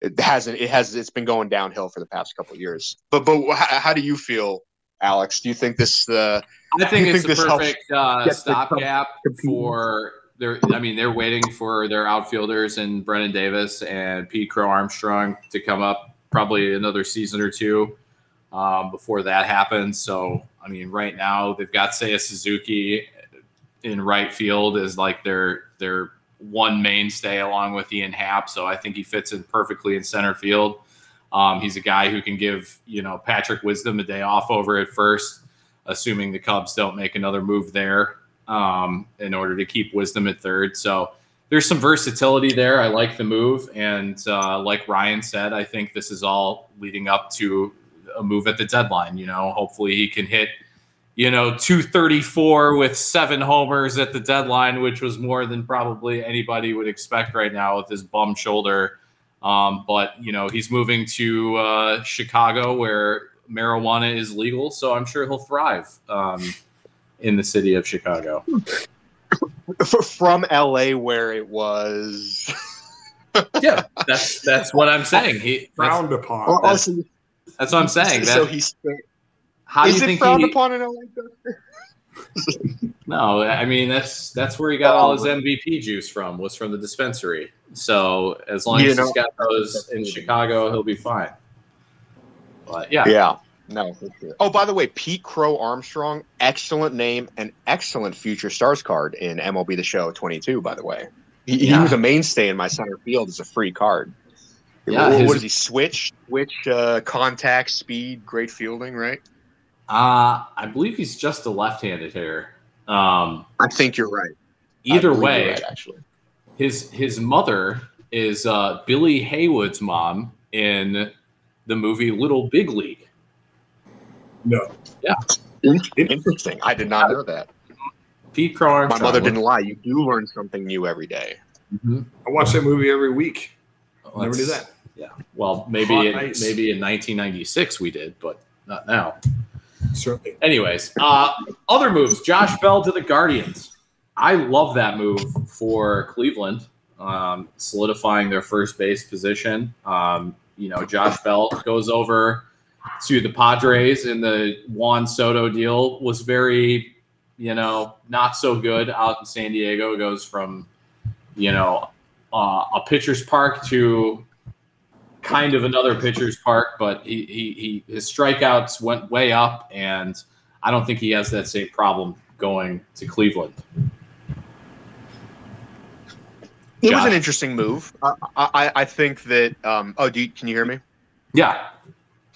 it hasn't. It has. It's been going downhill for the past couple of years. But but how, how do you feel, Alex? Do you think this? Uh, I think it's think a this helps perfect uh, stopgap for their. I mean, they're waiting for their outfielders and Brennen Davis and Pete Crow Armstrong to come up probably another season or two um, before that happens. So, I mean, right now they've got Seiya Suzuki in right field as like their their one mainstay along with Ian Happ. So I think he fits in perfectly in center field. Um, he's a guy who can give you know Patrick Wisdom a day off over at first assuming the Cubs don't make another move there um, in order to keep Wisdom at third. So there's some versatility there. I like the move, and uh, like Ryan said, I think this is all leading up to a move at the deadline. You know, hopefully he can hit. You know, 234 with seven homers at the deadline, which was more than probably anybody would expect right now with his bum shoulder. Um, but you know, he's moving to uh, Chicago where marijuana is legal, so I'm sure he'll thrive um, in the city of Chicago. from LA, where it was. Yeah, that's that's what I'm saying. He Frowned upon. Oh, that's- so- that's what I'm saying. so That, he's how do is you it think frowned he? upon in LA? Dustin? No, I mean that's that's where he got all his MVP juice from was from the dispensary. So as long You as know- he's got those in Chicago, he'll be fine. But yeah, Yeah. No, sure. Oh, by the way, Pete Crow Armstrong, excellent name and excellent future stars card in MLB The Show 22, by the way. He, he was a mainstay in my center field as a free card. Yeah, What, his- what does he switch? Switch, uh, contact, speed, great fielding, right? uh, I believe he's just a left-handed hitter. Um, I think you're right. Either way, right, actually. his his mother is uh, Billy Heywood's mom in the movie Little Big League. No. Yeah. Interesting. I did not know that. Pete Crow My mother didn't lie. You do learn something new every day. Mhm. I watch that movie every week. Well, Never knew that's- that. Yeah. Well, maybe Hot in, maybe in 1996 we did, but not now. Certainly. Anyways, uh, other moves. Josh Bell to the Guardians. I love that move for Cleveland, um, solidifying their first base position. Um, you know, Josh Bell goes over to the Padres, in the Juan Soto deal was very, you know, not so good out in San Diego. It goes from, you know, uh, a pitcher's park to kind of another pitcher's park, but he, he, he his strikeouts went way up, and I don't think he has that same problem going to Cleveland. It was an interesting move. I, I, I think that. Um, oh, do you, can you hear me? Yeah,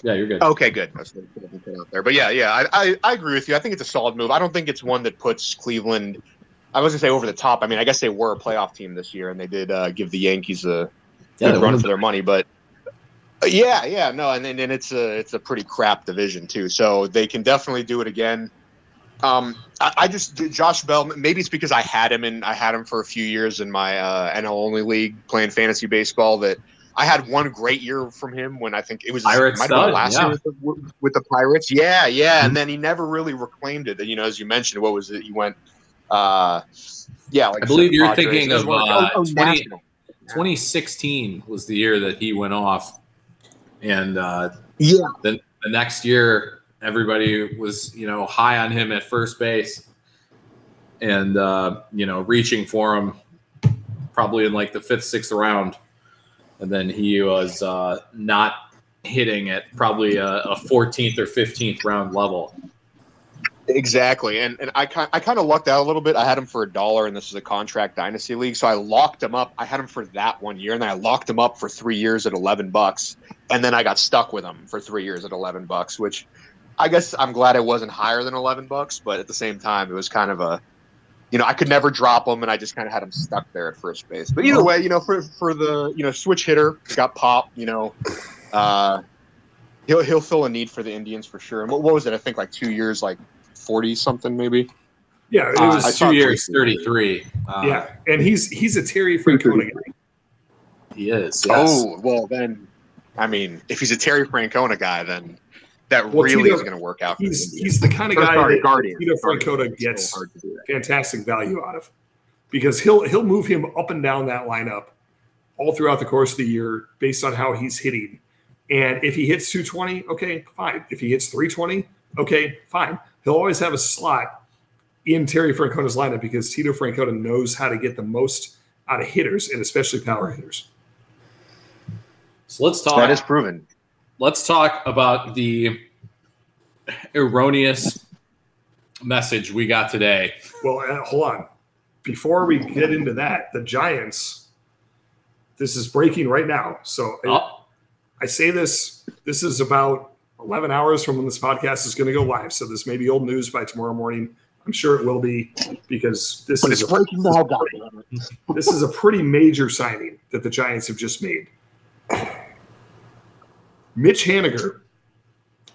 yeah, you're good. Okay, good. I was put it out there. But yeah, yeah, I, I, I agree with you. I think it's a solid move. I don't think it's one that puts Cleveland. I was gonna say over the top. I mean, I guess they were a playoff team this year, and they did uh, give the Yankees a Yeah, good run for their money. But uh, yeah, yeah, no, and then and it's a it's a pretty crap division too. So they can definitely do it again. Um, I, I just Josh Bell. Maybe it's because I had him and I had him for a few years in my uh, NL only league playing fantasy baseball. That I had one great year from him when I think it was Pirates might stud, last yeah. year with the, with the Pirates. Yeah, yeah, Mhm. and then he never really reclaimed it. And You know, as you mentioned, what was it? He went. Uh, yeah, like I believe you're Padres. thinking of, uh, oh, 20 2016 was the year that he went off, and uh, Yeah, the next year everybody was you know high on him at first base, and uh, you know reaching for him probably in like the fifth, sixth round, and then he was uh, not hitting at probably a, a 14th or 15th round level. Exactly, and and I kind I kind of lucked out a little bit. I had him for a dollar, and this is a contract dynasty league, so I locked him up. I had him for that one year, and then I locked him up for three years at eleven bucks, and then I got stuck with him for three years at eleven bucks, which I guess I'm glad it wasn't higher than eleven bucks, but at the same time, it was kind of a, you know, I could never drop him, and I just kind of had him stuck there at first base. But either way, you know, for for the you know switch hitter, got pop, you know. Uh, He'll, he'll fill a need for the Indians for sure. And what, what was it? I think like two years, like forty something maybe. Yeah, it Uh, was. I two years, 33. Uh, yeah, and he's he's a Terry Francona guy. he is. Yes. Oh well, then I mean, if he's a Terry Francona guy, then that Well, really Tito- is going to work out. He's Indians. he's the kind of Or guy sorry, that Guardians. Tito Guardians. Francona gets so hard to do fantastic value out of because he'll he'll move him up and down that lineup all throughout the course of the year based on how he's hitting. And if he hits 220, okay, fine. If he hits 320, okay, fine. He'll always have a slot in Terry Francona's lineup because Tito Francona knows how to get the most out of hitters and especially power hitters. So let's talk. That is proven. Let's talk about the erroneous message we got today. Well, uh, hold on. Before we get into that, the Giants, this is breaking right now. So Oh, I say this, this is about 11 hours from when this podcast is going to go live. So this may be old news by tomorrow morning. I'm sure it will be because this But is it's a, breaking now, guys. this is a pretty major signing that the Giants have just made. Mitch Haniger,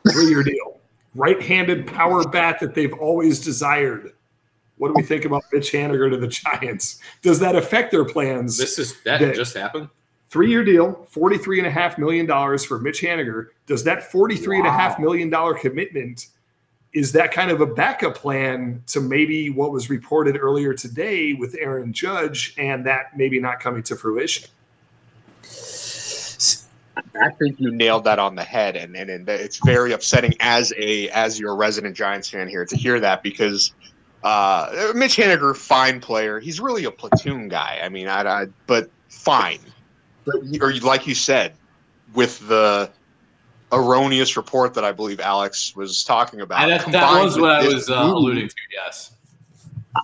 three-year deal, right-handed power bat that they've always desired. What do we think about Mitch Haniger to the Giants? Does that affect their plans? this is that That- just happened. Three-year deal, forty-three and a half million dollars for Mitch Haniger. Does that forty-three and a half million dollar commitment is that kind of a backup plan to maybe what was reported earlier today with Aaron Judge and that maybe not coming to fruition? I think you nailed that on the head, and, and and it's very upsetting as a as your resident Giants fan here to hear that because uh, Mitch Haniger, fine player, he's really a platoon guy. I mean, I, I but fine, but, or like you said, with the erroneous report that I believe Alex was talking about. That, that was what I was uh, alluding to. Yes.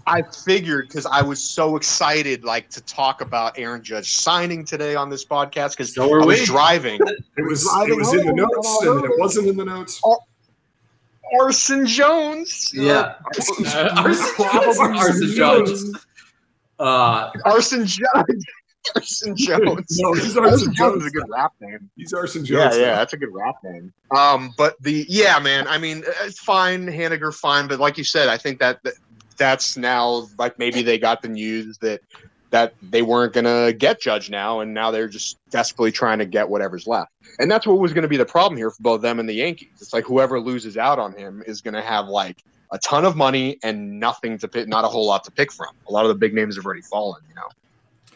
I figured because I was so excited, like to talk about Aaron Judge signing today on this podcast because So were I was we. driving. It was Driving it was in the notes, and then it wasn't in the notes. Arson Jones. Yeah. Arson- Uh, Arson, Probably Arson Jones. Uh, Arson Jones. Arson Jones. No, he's Arson Arson Jones is a good rap name. He's Arson Yeah, Jones. yeah, that's a good rap name. Um, but the yeah, man. I mean, it's fine, Haniger, fine. But like you said, I think that that- that's now like maybe they got the news that that they weren't gonna get Judge now, and now they're just desperately trying to get whatever's left. And that's what was going to be the problem here for both them and the Yankees. It's like whoever loses out on him is going to have like a ton of money and nothing to pick, not a whole lot to pick from. A lot of the big names have already fallen. You know.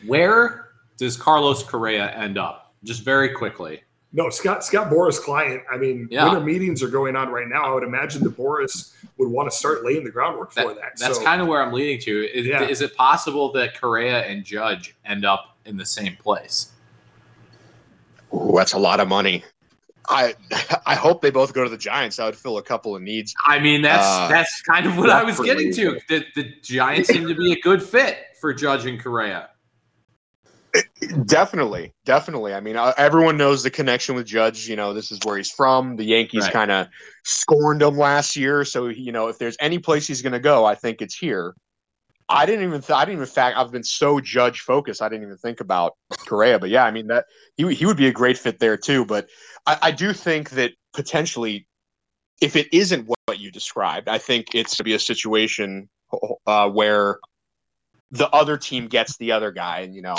where does Carlos Correa end up? Just very quickly. No, Scott Scott Boras client. I mean, Yeah. winter meetings are going on right now. I would imagine that Boras would want to start laying the groundwork for that. That's so, kind of where I'm leading to. Is, Yeah. is it possible that Correa and Judge end up in the same place? Ooh, that's a lot of money. I I hope they both go to the Giants. That would fill a couple of needs. I mean, that's Uh, that's kind of what I was getting to. The, the Giants seem to be a good fit for Judge and Correa. Definitely, definitely. I mean, uh, everyone knows the connection with Judge. You know, this is where he's from. The Yankees Right. kind of scorned him last year, so you know, if there's any place he's going to go, I think it's here. I didn't even. Th- I didn't even. Fact, I've been so Judge focused. I didn't even think about Correa. But yeah, I mean that he he would be a great fit there too. But I, I do think that potentially, if it isn't what you described, I think it's to be a situation uh, where the other team gets the other guy, and you know,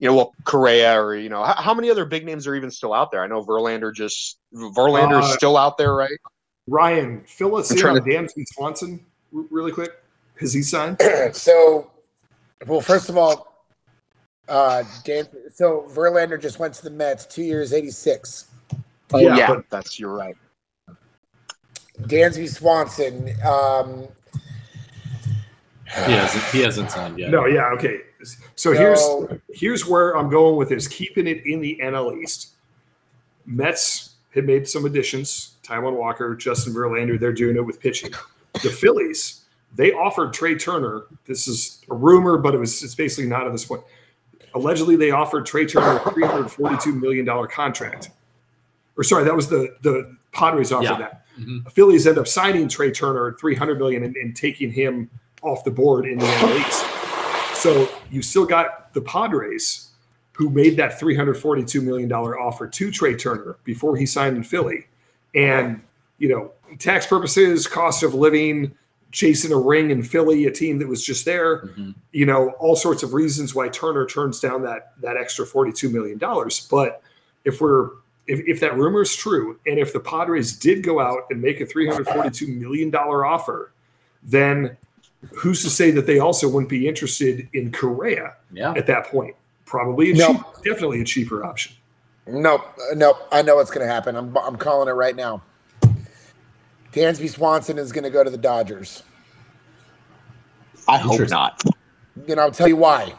you know, well, Correa or you know, how, how many other big names are even still out there? I know Verlander just Verlander is Uh, still out there, right? Ryan, fill us I'm in trying on Dansby Swanson really quick. Has he signed? so, well, first of all, uh, Dan, so Verlander just went to the Mets, two years, eighty six. Oh, yeah, but that's you're right. Dansby Swanson, um, He hasn't he hasn't signed yet. no, yeah, okay. So No. here's here's where I'm going with this. Keeping it in the NL East. Mets had made some additions. Taijuan Walker, Justin Verlander, they're doing it with pitching. The Phillies, they offered Trea Turner. This is a rumor, but it was it's basically not at this point. Allegedly, they offered Trea Turner a $342 million contract. Or sorry, that was the the Padres offered Yeah. that. Mhm. The Phillies end up signing Trea Turner at 300 million and, and taking him off the board in the NL East. So you still got the Padres who made that $342 million offer to Trea Turner before he signed in Philly. And, you know, tax purposes, cost of living, chasing a ring in Philly, a team that was just there, Mhm. you know, all sorts of reasons why Turner turns down that that extra $42 million. But if we're if, if that rumor is true, and if the Padres did go out and make a $342 million offer, then who's to say that they also wouldn't be interested in Correa Yeah. at that point? Probably a No. cheap, definitely a cheaper option. nope, uh, nope. I know what's going to happen. I'm, I'm calling it right now. Dansby Swanson is going to go to the Dodgers. I hope Interesting. not. And I'll tell you why.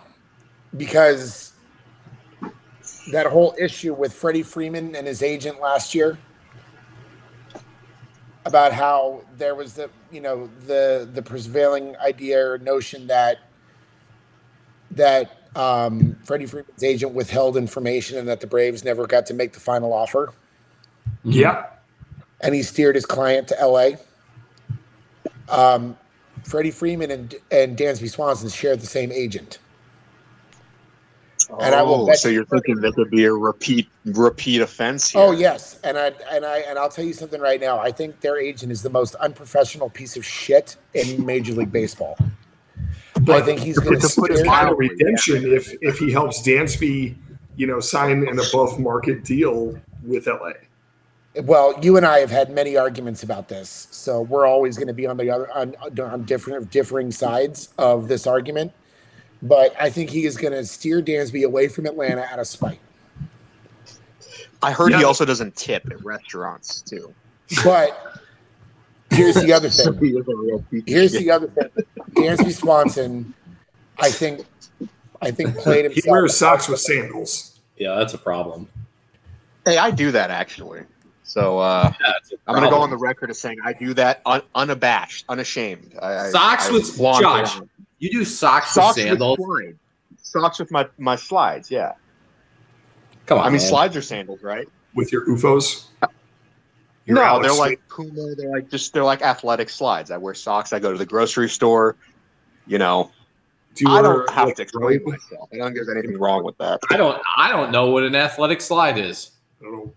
Because that whole issue with Freddie Freeman and his agent last year about how there was the you know the the prevailing idea or notion that that um, Freddie Freeman's agent withheld information and that the Braves never got to make the final offer Yeah. and he steered his client to LA. Um, Freddie Freeman and and Dansby Swanson shared the same agent. And I will Oh, bet so you you're thinking there could be a repeat repeat offense oh, here? Oh yes, and I and I and I'll tell you something right now. I think their agent is the most unprofessional piece of shit in Major League Baseball. But I think he's going to to put it steer. Kind of redemption if if he helps Dansby, you know, sign an above market deal with LA. Well, you and I have had many arguments about this, so we're always going to be on the other on, on different differing sides of this argument. But I think he is going to steer Dansby away from Atlanta out of spite. I heard he also doesn't tip at restaurants too. But here's the other thing. he is a real piece of Here's the other thing. Dansby Swanson, I think, I think played He wears socks with sandals. Yeah, that's a problem. Hey, I do that actually. So uh, Yeah, that's a I'm going to go on the record as saying I do that un- unabashed, unashamed. I, I, Socks I with- flaunt Josh, it. You do socks, Socks with with sandals. slides. Socks with my my slides. Yeah. Come on, I mean, man. slides are sandals, right? with your UFOs. Your no, Alex they're Smith. like Puma. They're like just they're like athletic slides. I wear socks. I go to the grocery store. You know, Do you I don't have like, to explain robe? myself. I don't think there's anything wrong with that. I don't. I don't know what an athletic slide is. I don't know.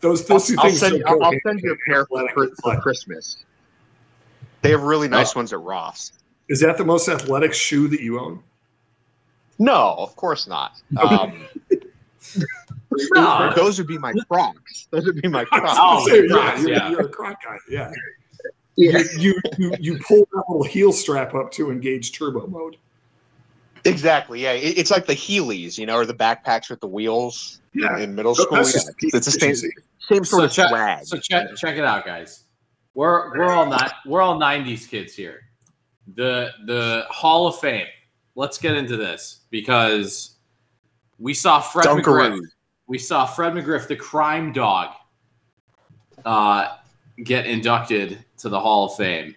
Those those 2 I'll things. send, don't I'll, I'll send you a pair for, for, and for slide. Christmas. They have really nice oh. ones at Ross. Is that the most athletic shoe that you own? No, of course not. Um, No. those would be my Crocs. Those would be my I Crocs. Oh, say, Crocs, yeah, you're, yeah. you're a croc guy. Yeah. Yeah. You, you you you pull that little heel strap up to engage turbo mode. Exactly. Yeah, it, it's like the Heelys, you know, or the backpacks with the wheels Yeah. in middle school. Yeah, just it's the same, same sort So of check, swag. so check check it out, guys. We're we're all not we're all '90s kids here. The the Hall of Fame. Let's get into this because we saw Fred McGriff. We saw Fred McGriff, the crime dog, uh, get inducted to the Hall of Fame.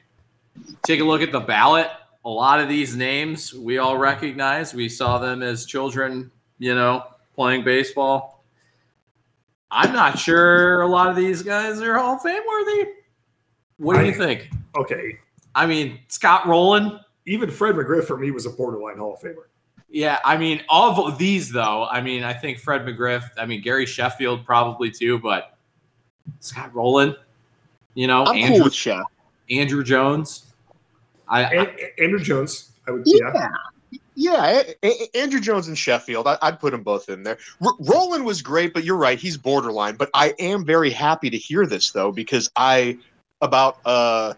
Take a look at the ballot. A lot of these names we all recognize. We saw them as children, you know, playing baseball. I'm not sure a lot of these guys are Hall of Fame worthy. What do you think? Okay. I mean, Scott Rolen. Even Fred McGriff for me was a borderline Hall of Famer. Yeah, I mean, of these though, I mean, I think Fred McGriff. I mean, Gary Sheffield probably too, but Scott Rolen. You know, I'm Andrew cool with Chef. Andruw Jones. I, I Andruw Jones, I would yeah. Yeah. Yeah, A- A- Andruw Jones and Sheffield, I, I'd put them both in there. R- Rolen was great, but you're right, he's borderline. But I am very happy to hear this though, because I about uh,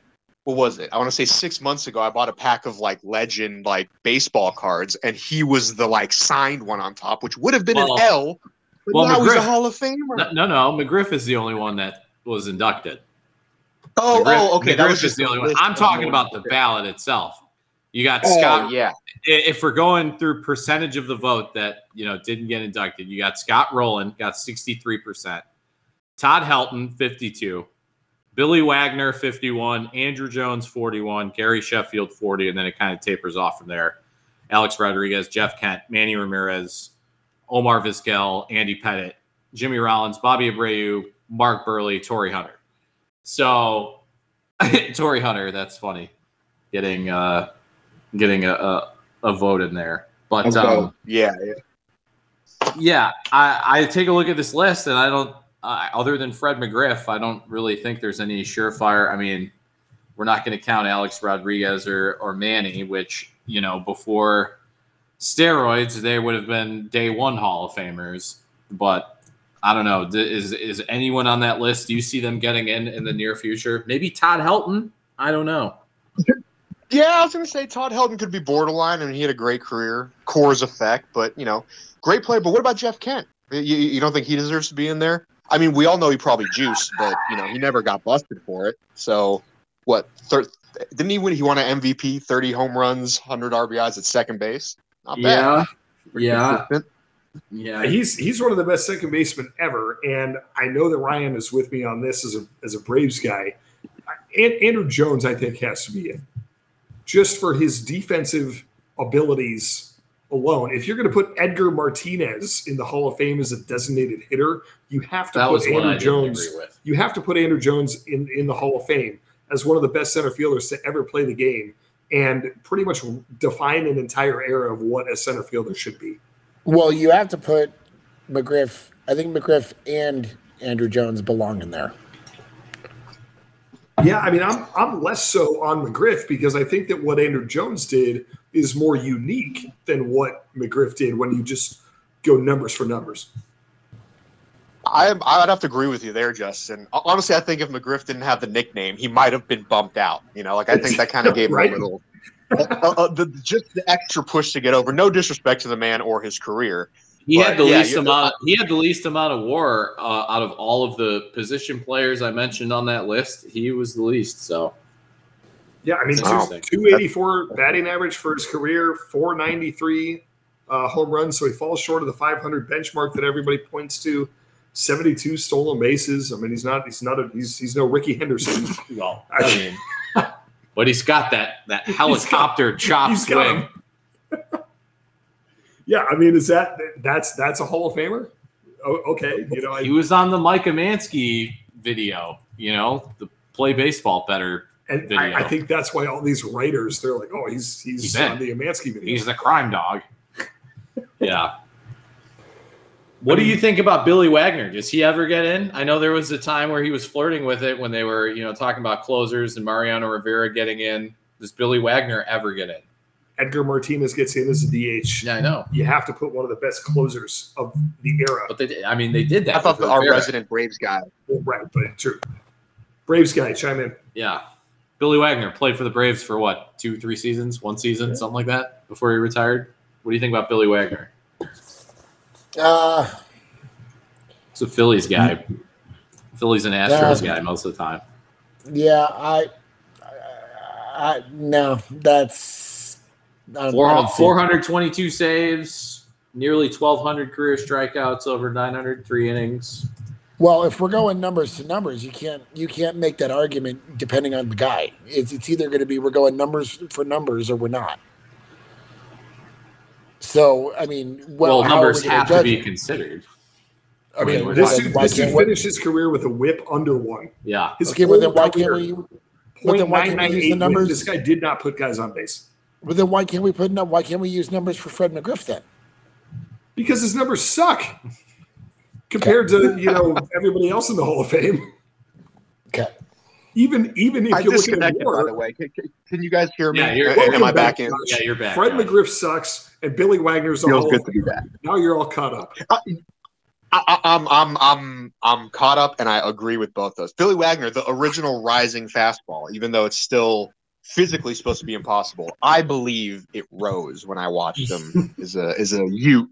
what was it? I want to say six months ago, I bought a pack of like legend like baseball cards, and he was the like signed one on top, which would have been Well- an L. But well, now he's a McGriff- Hall of Famer. no, no, no, McGriff is the only one that was inducted. oh, McGriff, oh, okay, that was just the only one. I'm talking about the ballot itself. You got Oh, Scott. yeah, If we're going through percentage of the vote that you know didn't get inducted, you got Scott Rolen got 63 percent, Todd Helton 52, Billy Wagner 51, Andruw Jones 41, Gary Sheffield 40, and then it kind of tapers off from there. Alex Rodriguez, Jeff Kent, Manny Ramirez, Omar Vizquel, Andy Pettitte, Jimmy Rollins, Bobby Abreu, Mark Buehrle, Torii Hunter. So, Torii Hunter, that's funny, getting uh, getting a, a, a vote in there. But um, yeah, yeah. yeah, I, I take a look at this list and I don't, uh, other than Fred McGriff, I don't really think there's any surefire. I mean, we're not going to count Alex Rodriguez or, or Manny, which, you know, before steroids, they would have been day one Hall of Famers. But I don't know. Is, is anyone on that list? Do you see them getting in in the near future? Maybe Todd Helton? I don't know. Yeah, I was going to say Todd Helton could be borderline, I and he had a great career, Coors effect, but you know, great player. But what about Jeff Kent? You, you don't think he deserves to be in there? I mean, we all know he probably juiced, but you know, he never got busted for it. So, what? Thir- didn't he win? He won an MVP, thirty home runs, hundred RBIs at second base. Not bad. Yeah. Consistent. Yeah. He's he's one of the best second basemen ever, and I know that Ryan is with me on this as a as a Braves guy. And Andruw Jones, I think, has to be in just for his defensive abilities alone. If you're going to put Edgar Martinez in the Hall of Fame as a designated hitter, you have to That put Andruw Jones. You have to put Andruw Jones in in the Hall of Fame as one of the best center fielders to ever play the game, and pretty much define an entire era of what a center fielder should be. Well, you have to put McGriff. I think McGriff and Andruw Jones belong in there. Yeah, I mean, I'm I'm less so on McGriff because I think that what Andruw Jones did is more unique than what McGriff did when you just go numbers for numbers. I, I'd have to agree with you there, Justin. Honestly, I think if McGriff didn't have the nickname, he might have been bumped out. You know, like I think that kind of gave him a little, uh, uh, the, just the extra push to get over. No disrespect to the man or his career, He But, had the yeah, least amount. He had the least amount of WAR uh, out of all of the position players I mentioned on that list. He was the least. So Yeah, I mean, That's two, 284 batting average for his career, 493 uh, home runs. So he falls short of the 500 benchmark that everybody points to. 72 stolen bases. I mean, he's not. He's not. A, he's he's no Rickey Henderson. well, I I mean, but he's got that that helicopter chop he's got swing. him. yeah, I mean, is that that's that's a Hall of Famer? Oh, okay, you know, He was on the Mike Emanski video. You know, the play baseball better. And video. I, I think that's why all these writers they're like, oh, he's he's, He's on the Emanski video. He's the crime dog. yeah. What do you think about Billy Wagner? Does he ever get in? I know there was a time where he was flirting with it when they were, you know, talking about closers and Mariano Rivera getting in. Does Billy Wagner ever get in? Edgar Martinez gets in as a DH. Yeah, I know. You have to put one of the best closers of the era. But they did. I mean, they did that. I thought with our resident Braves guy. Well, right, but true. Braves guy, chime in. Yeah. Billy Wagner played for the Braves for what, two, three seasons, one season, something like that before he retired. What do you think about Billy Wagner? Uh, He's a Phillies guy. Phillies and Astros guy most of the time. yeah, I, I, I no, that's I don't- I Four, don't see it. 422 saves, nearly 1,200 career strikeouts over 903 innings. Well, if we're going numbers to numbers, you can't you can't make that argument depending on the guy. It's it's either going to be we're going numbers for numbers or we're not. So I mean, well, Well, numbers have to be it? considered. I mean, Wait, This why- dude, why this dude finished his career with a whip under one. Yeah. His Okay, well then why can't career, we? But then why can't we use the .998 numbers? This guy did not put guys on base But then why can't we put up? Why can't we use numbers for Fred McGriff then? because his numbers suck compared to you know everybody else in the Hall of Fame. Okay. Even even if I you look at disconnected, by the way. Can, can- can you guys hear me? Yeah, you're- Am I Welcome back in? Josh. Yeah, you're back, Fred Josh. McGriff sucks, and Billy Wagner's a Feels Hall good to be back. Now you're all caught up. I, I, I'm I'm I'm I'm caught up, and I agree with both those. Billy Wagner, the original rising fastball, even though it's still physically supposed to be impossible, I believe it rose when I watched him as a as a Ute.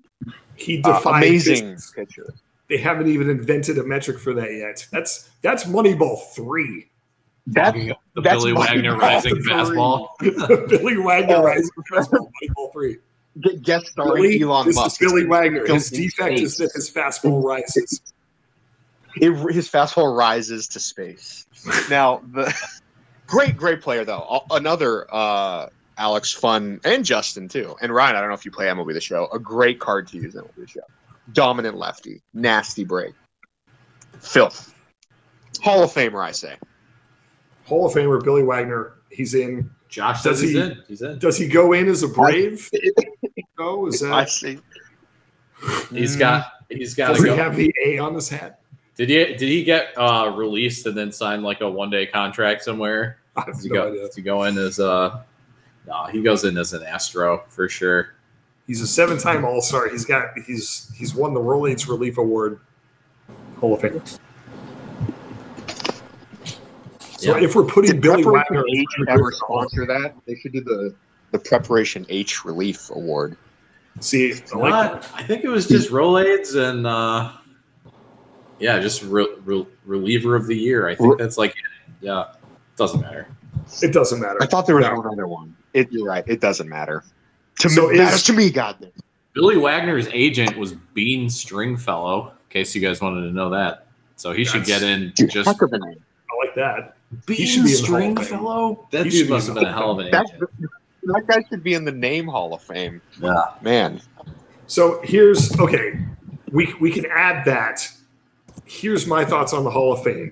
He Uh, amazing physics. pitcher. They haven't even invented a metric for that yet. That's that's Moneyball three. That's The That's Billy my- Wagner rising Three. fastball. Billy Wagner Oh. rising fastball. Moneyball three. Guest starring Billy, Elon this Musk. is Billy Wagner. His Filthy defect is that his fastball rises. it, his fastball rises to space. Now, the great, great player though. Another uh, Alex, fun, and Justin too, and Ryan. I don't know if you play MLB the Show. A great card to use in MLB the Show. Dominant lefty, nasty break, filth. Hall of Famer, I say. Hall of Famer Billy Wagner. He's in. Josh Does says he's he- in. He's in. Does he go in as a Brave? No, is I that? see. He's got. He's got Does to he go. have the A on his hat? Did he? Did he get uh, released and then sign like a one day contract somewhere? I have Does he no go? idea. Does he go in as a? No, he goes in as an Astro for sure. He's a seven-time All-Star. He's got. He's he's won the Rolaids Relief Award. Hall of Fame. So Yeah. if we're putting Did Billy Preparation Wagner, H ever sponsor that? They should do the the Preparation H Relief Award. see, I like Not- I think it was just Rolaids and uh, yeah, just re- re- reliever of the year. I think that's like yeah, doesn't matter. it doesn't matter. I thought there was No. one one. It, you're right. It doesn't matter. To So me, is- matters to me, God. Billy Wagner's agent was Bean Stringfellow. In case you guys wanted to know that, so he should get in Dude, just heck of a name. I like that. Bean should be in the Hall of Fame. Stringfellow. That should dude be must in have the been a hell of of an That, agent. that guy should be in the name Hall of Fame. Yeah. Man, So here's okay. We we can add that. Here's my thoughts on the Hall of Fame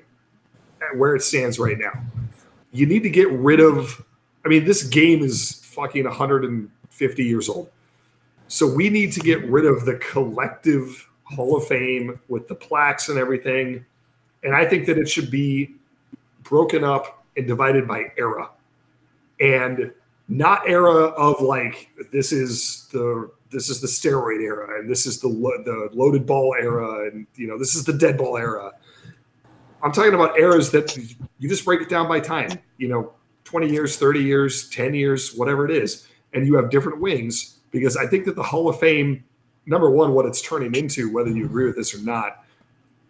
and where it stands right now. You need to get rid of. I mean, this game is fucking 150 years old. So we need to get rid of the collective Hall of Fame with the plaques and everything. And I think that it should be broken up and divided by era. And not era of like this is the this is the steroid era and this is the lo- the loaded ball era and you know this is the dead ball era. I'm talking about eras that you just break it down by time. You know, 20 years, 30 years, 10 years, whatever it is, and you have different wings because I think that the Hall of Fame number one, what it's turning into, whether you agree with this or not.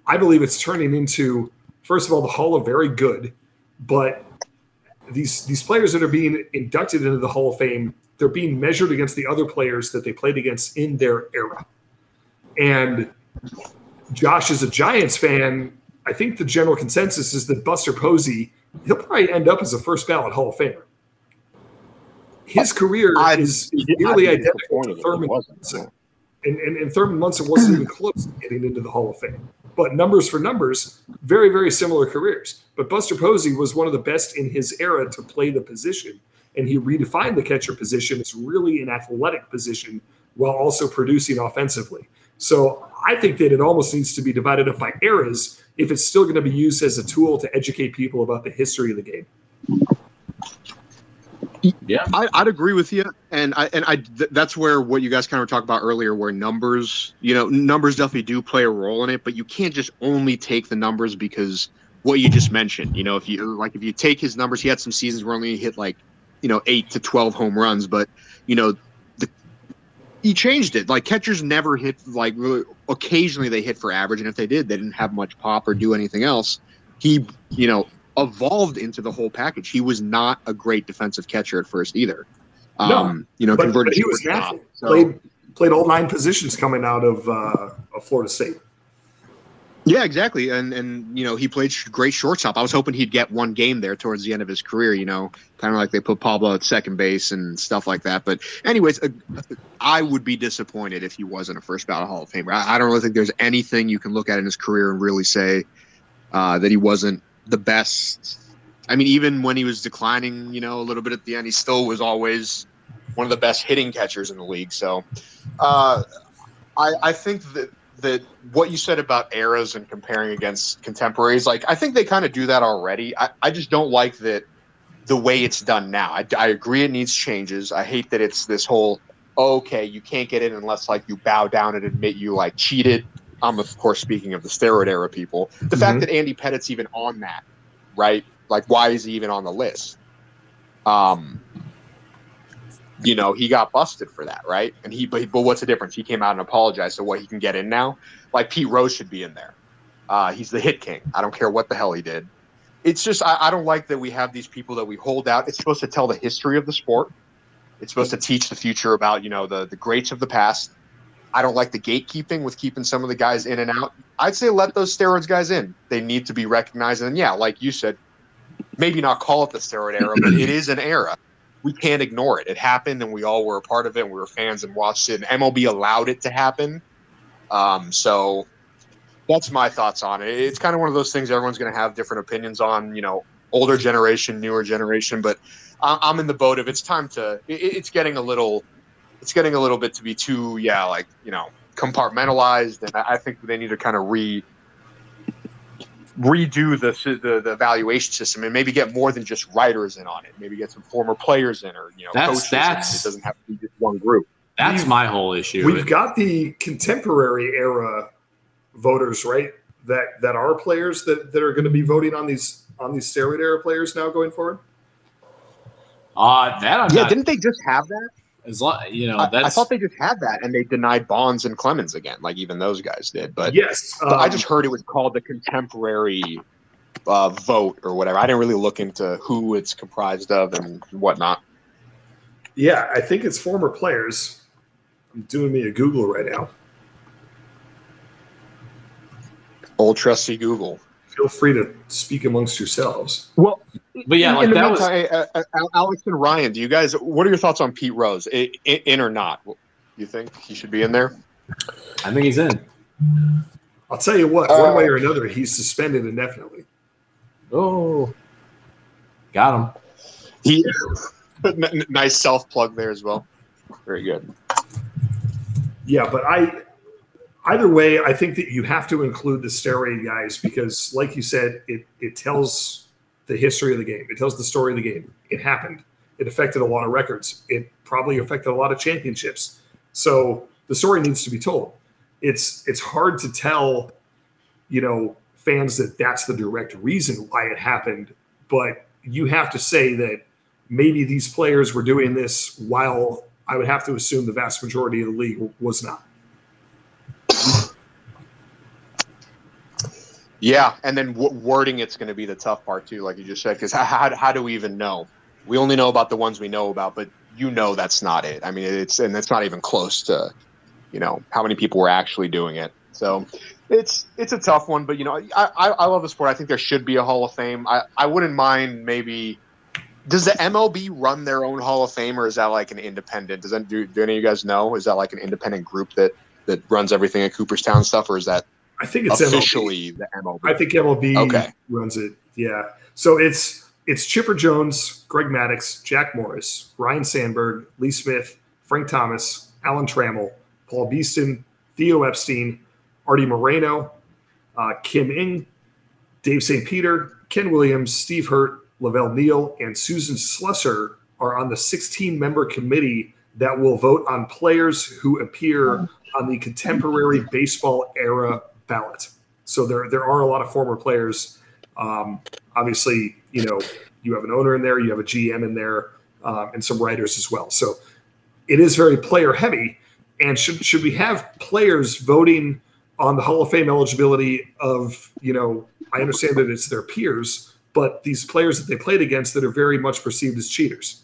I believe it's turning into, first of all, the Hall of Very Good, but these these players that are being inducted into the Hall of Fame, they're being measured against the other players that they played against in their era. And Josh is a Giants fan. I think the general consensus is that Buster Posey, he'll probably end up as a first ballot Hall of Famer. His career I'd- is nearly identical to Thurman. Munson. And, and, and Thurman Munson wasn't even close to getting into the Hall of Fame. But numbers for numbers, very, very similar careers. But Buster Posey was one of the best in his era to play the position. And he redefined the catcher position as really an athletic position while also producing offensively. So I think that it almost needs to be divided up by eras if it's still going to be used as a tool to educate people about the history of the game. Yeah. I, I'd agree with you, and I and I th- that's where what you guys kind of talked about earlier, where numbers, you know, numbers definitely do play a role in it, but you can't just only take the numbers because what you just mentioned. You know, if you like, if you take his numbers, he had some seasons where only he hit like, you know, eight to twelve home runs, but you know, the he changed it. Like catchers never hit like really, occasionally they hit for average, and if they did, they didn't have much pop or do anything else. He, you know, evolved into the whole package. He was not a great defensive catcher at first either. No, Um, you know, But, converted but he was natural. So- Played played all nine positions coming out of, uh, of Florida State. yeah, exactly. And and you know, he played sh- great shortstop. I was hoping he'd get one game there towards the end of his career. You know, kind of like they put Pablo at second base and stuff like that. But anyways, uh, I would be disappointed if he wasn't a first ballot Hall of Famer. I, I don't really think there's anything you can look at in his career and really say uh, that he wasn't the best. I mean, even when he was declining, you know, a little bit at the end, he still was always one of the best hitting catchers in the league. So, uh, I, I think that that what you said about eras and comparing against contemporaries, like I think they kind of do that already. I, I just don't like that the way it's done now. I, I agree it needs changes. I hate that it's this whole okay, you can't get in unless like you bow down and admit you like cheated. I'm of course speaking of the steroid era people. The fact Mhm. that Andy Pettitte's even on that, right? Like why is he even on the list? Um you know, he got busted for that, right? And he, but, but what's the difference? He came out and apologized. So what? He can get in now. Like Pete Rose should be in there. Uh, he's the hit king. I don't care what the hell he did. It's just I, I don't like that we have these people that we hold out. It's supposed to tell the history of the sport. It's supposed to teach the future about you know the the greats of the past. I don't like the gatekeeping with keeping some of the guys in and out. I'd say let those steroids guys in. They need to be recognized. And yeah, like you said, maybe not call it the steroid era, but it is an era. We can't ignore it. It happened, and we all were a part of it. And we were fans and watched it. And MLB allowed it to happen. Um, so that's my thoughts on it. It's kind of one of those things everyone's going to have different opinions on. You know, older generation, newer generation. But I'm in the boat of it's time to. it- It's getting a little. It's getting a little bit to be too, yeah, like you know, compartmentalized, and I I think they need to kind of re redo the, the the evaluation system and maybe get more than just writers in on it. Maybe get some former players in, or you know, That's- coaches. in. that's- it doesn't have to be just one group. That's We've- my whole issue. We've got the contemporary era voters, right? That that are players that, that are going to be voting on these on these steroid era players now going forward. uh, that I'm Yeah, not. didn't they just have that? As long, you know, I, that's I thought they just had that, and they denied Bonds and Clemens again, like even those guys did. But, yes, but I um, just heard it was called the contemporary uh, vote or whatever. I didn't really look into who it's comprised of and whatnot. yeah, I think it's former players. I'm doing me a Google right now. Old trusty Google. Feel free to speak amongst yourselves. Well, But yeah, like that was- meantime, uh, uh, Alex and Ryan, do you guys? What are your thoughts on Pete Rose? I, I, in or not? You think he should be in there? I think he's in. I'll tell you what, Uh, one way or another, he's suspended indefinitely. Oh, got him. He n- n- nice self plug there as well. Very good. Yeah, but I either way, I think that you have to include the steroid guys because, like you said, it it tells the history of the game. It tells the story of the game. It happened. It affected a lot of records. It probably affected a lot of championships. So the story needs to be told. It's it's hard to tell, you know, fans that that's the direct reason why it happened, but you have to say that maybe these players were doing this while I would have to assume the vast majority of the league was not. Yeah, and then w- wording it's going to be the tough part too, like you just said, because how, how how do we even know? We only know about the ones we know about, but you know that's not it. I mean, it's and it's not even close to, you know, how many people were actually doing it. So it's it's a tough one, but you know, I, I, I love the sport. I think there should be a Hall of Fame. I, I wouldn't mind maybe. Does the MLB run their own Hall of Fame, or is that like an independent? Does that do, do any of you guys know? Is that like an independent group that that runs everything at Cooperstown stuff, or is that I think it's officially MLB. the MLB? I think MLB Okay. runs it. Yeah. So it's it's Chipper Jones, Greg Maddux, Jack Morris, Ryan Sandberg, Lee Smith, Frank Thomas, Alan Trammell, Paul Beeston, Theo Epstein, Arte Moreno, uh, Kim Ng, Dave St. Peter, Ken Williams, Steve Hirdt, LaVelle Neal, and Susan Slusser are on the 16 member committee that will vote on players who appear on the contemporary baseball era ballot. So there, there are a lot of former players. Um, obviously, you know, you have an owner in there, you have a GM in there, um, and some writers as well. So it is very player heavy. And should should we have players voting on the Hall of Fame eligibility of, you know, I understand that it's their peers, but these players that they played against that are very much perceived as cheaters.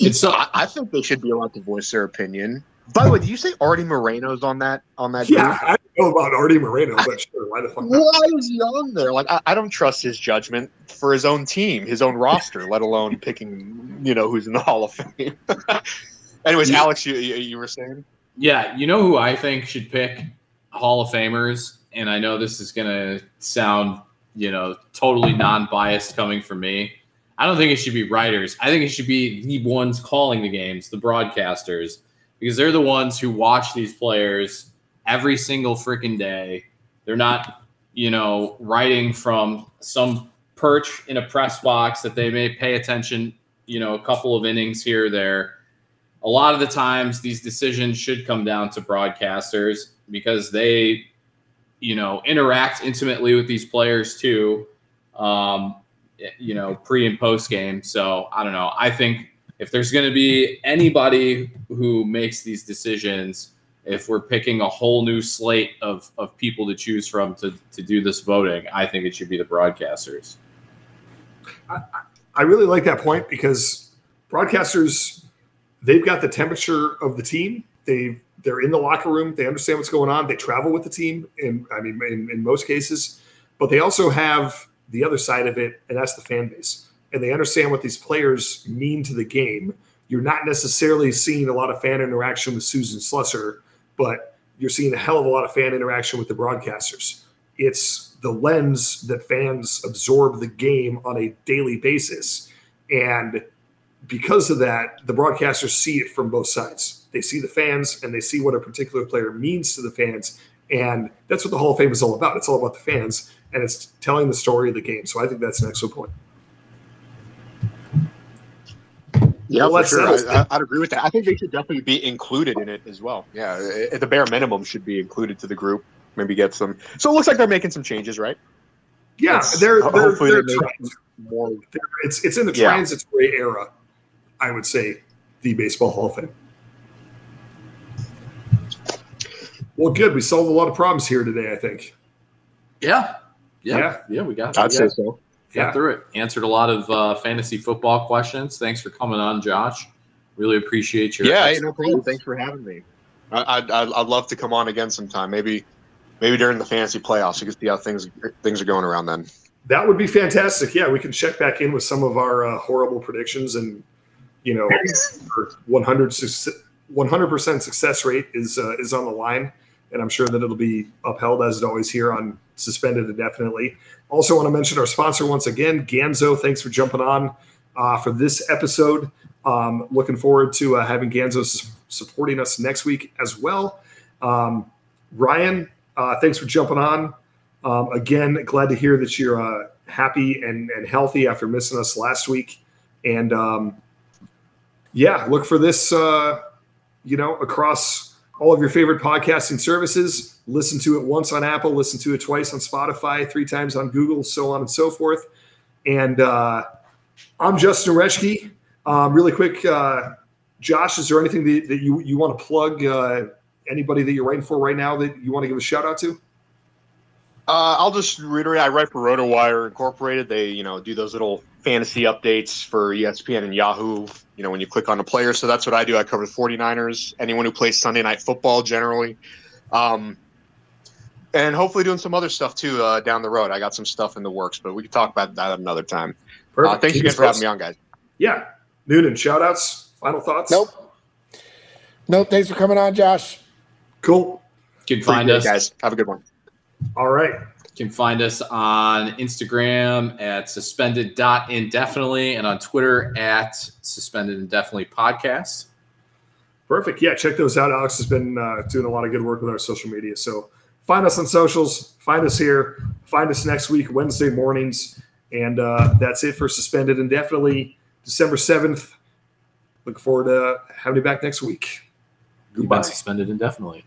It's uh, I, I think they should be allowed to voice their opinion. By the way, did you say Arte Moreno's on that on that? Yeah, group? I don't know about Artie Moreno, but sure, why the fuck not? Why is he on there? Like, I, I don't trust his judgment for his own team, his own roster, let alone picking, you know, who's in the Hall of Fame. Anyways, Yeah. Alex, you, you you were saying? Yeah, you know who I think should pick Hall of Famers, and I know this is gonna sound, you know, totally non-biased coming from me. I don't think it should be writers. I think it should be the ones calling the games, the broadcasters, because they're the ones who watch these players every single freaking day. They're not, you know, writing from some perch in a press box that they may pay attention, you know, a couple of innings here or there. A lot of the times these decisions should come down to broadcasters because they you know interact intimately with these players too um, you know pre and post game. So i don't know. I think if there's going to be anybody who makes these decisions if we're picking a whole new slate of, of people to choose from to, to do this voting i think it should be the broadcasters I really like that point because broadcasters they've got the temperature of the team. They they're in the locker room. They understand what's going on. They travel with the team. In I mean, in, in most cases, but they also have the other side of it, and that's the fan base. And they understand what these players mean to the game. You're not necessarily seeing a lot of fan interaction with Susan Slusser, but you're seeing a hell of a lot of fan interaction with the broadcasters. It's the lens that fans absorb the game on a daily basis. And because of that, the broadcasters see it from both sides. They see the fans and they see what a particular player means to the fans. And that's what the Hall of Fame is all about. It's all about the fans and it's telling the story of the game. So I think that's an excellent point. Yeah, oh, Well, for let's sure. I, I, I'd agree with that. I think they should definitely be included in it as well. Yeah, at the bare minimum, should be included to the group. Maybe get some. So it looks like they're making some changes, right? Yeah, Let's- they're, they're, hopefully they're they make trying. more. They're- it's it's in the Yeah. transitory era, I would say, the Baseball Hall of Fame. Well, good. We solved a lot of problems here today, I think. yeah yeah Yeah. yeah, we got I'd we say so. Got Yeah. through it. Answered a lot of uh, fantasy football questions. Thanks for coming on, Josh. Really appreciate your Yeah, no problem. Thanks for having me. I, I'd, I'd, I'd love to come on again sometime. Maybe, maybe during the fantasy playoffs, you can see how things things are going around then. That would be fantastic. Yeah, we can check back in with some of our uh, horrible predictions, and you know, 100 percent success rate is uh, is on the line, and I'm sure that it'll be upheld as it always here on suspended indefinitely. Also, want to mention our sponsor once again, Ganso. Thanks for jumping on uh, for this episode. Um, looking forward to uh, having Ganso s- supporting us next week as well. Um, Ryan, uh, thanks for jumping on. Um, again, glad to hear that you're uh, happy and, and healthy after missing us last week. And um, yeah, look for this, uh, you know, across all of your favorite podcasting services. Listen to it once on Apple, listen to it twice on Spotify, three times on Google, so on and so forth. And uh, I'm Justin Reschke. Um, really quick, uh, Josh, is there anything that, that you, you want to plug uh, anybody that you're writing for right now that you want to give a shout out to? Uh, I'll just reiterate. I write for RotoWire Incorporated. They, you know, do those little fantasy updates for ESPN and Yahoo. You know, when you click on the player. So that's what I do. I cover the 49ers, anyone who plays Sunday night football generally, um, and hopefully doing some other stuff too uh, down the road. I got some stuff in the works, but we can talk about that another time. Uh, thanks Keep again for having me on, guys. Yeah, Noonan, shout outs, final thoughts. Nope. Nope. Thanks for coming on, Josh. Cool. You can find Appreciate us. it, guys. Have a good one. All right. You can find us on Instagram at suspended.indefinitely and on Twitter at suspended indefinitely podcast. Perfect. Yeah, check those out. Alex has been uh, doing a lot of good work with our social media. So find us on socials, find us here, find us next week, Wednesday mornings. And uh, that's it for Suspended Indefinitely, December 7th. Look forward to having you back next week. You've Goodbye. been suspended indefinitely.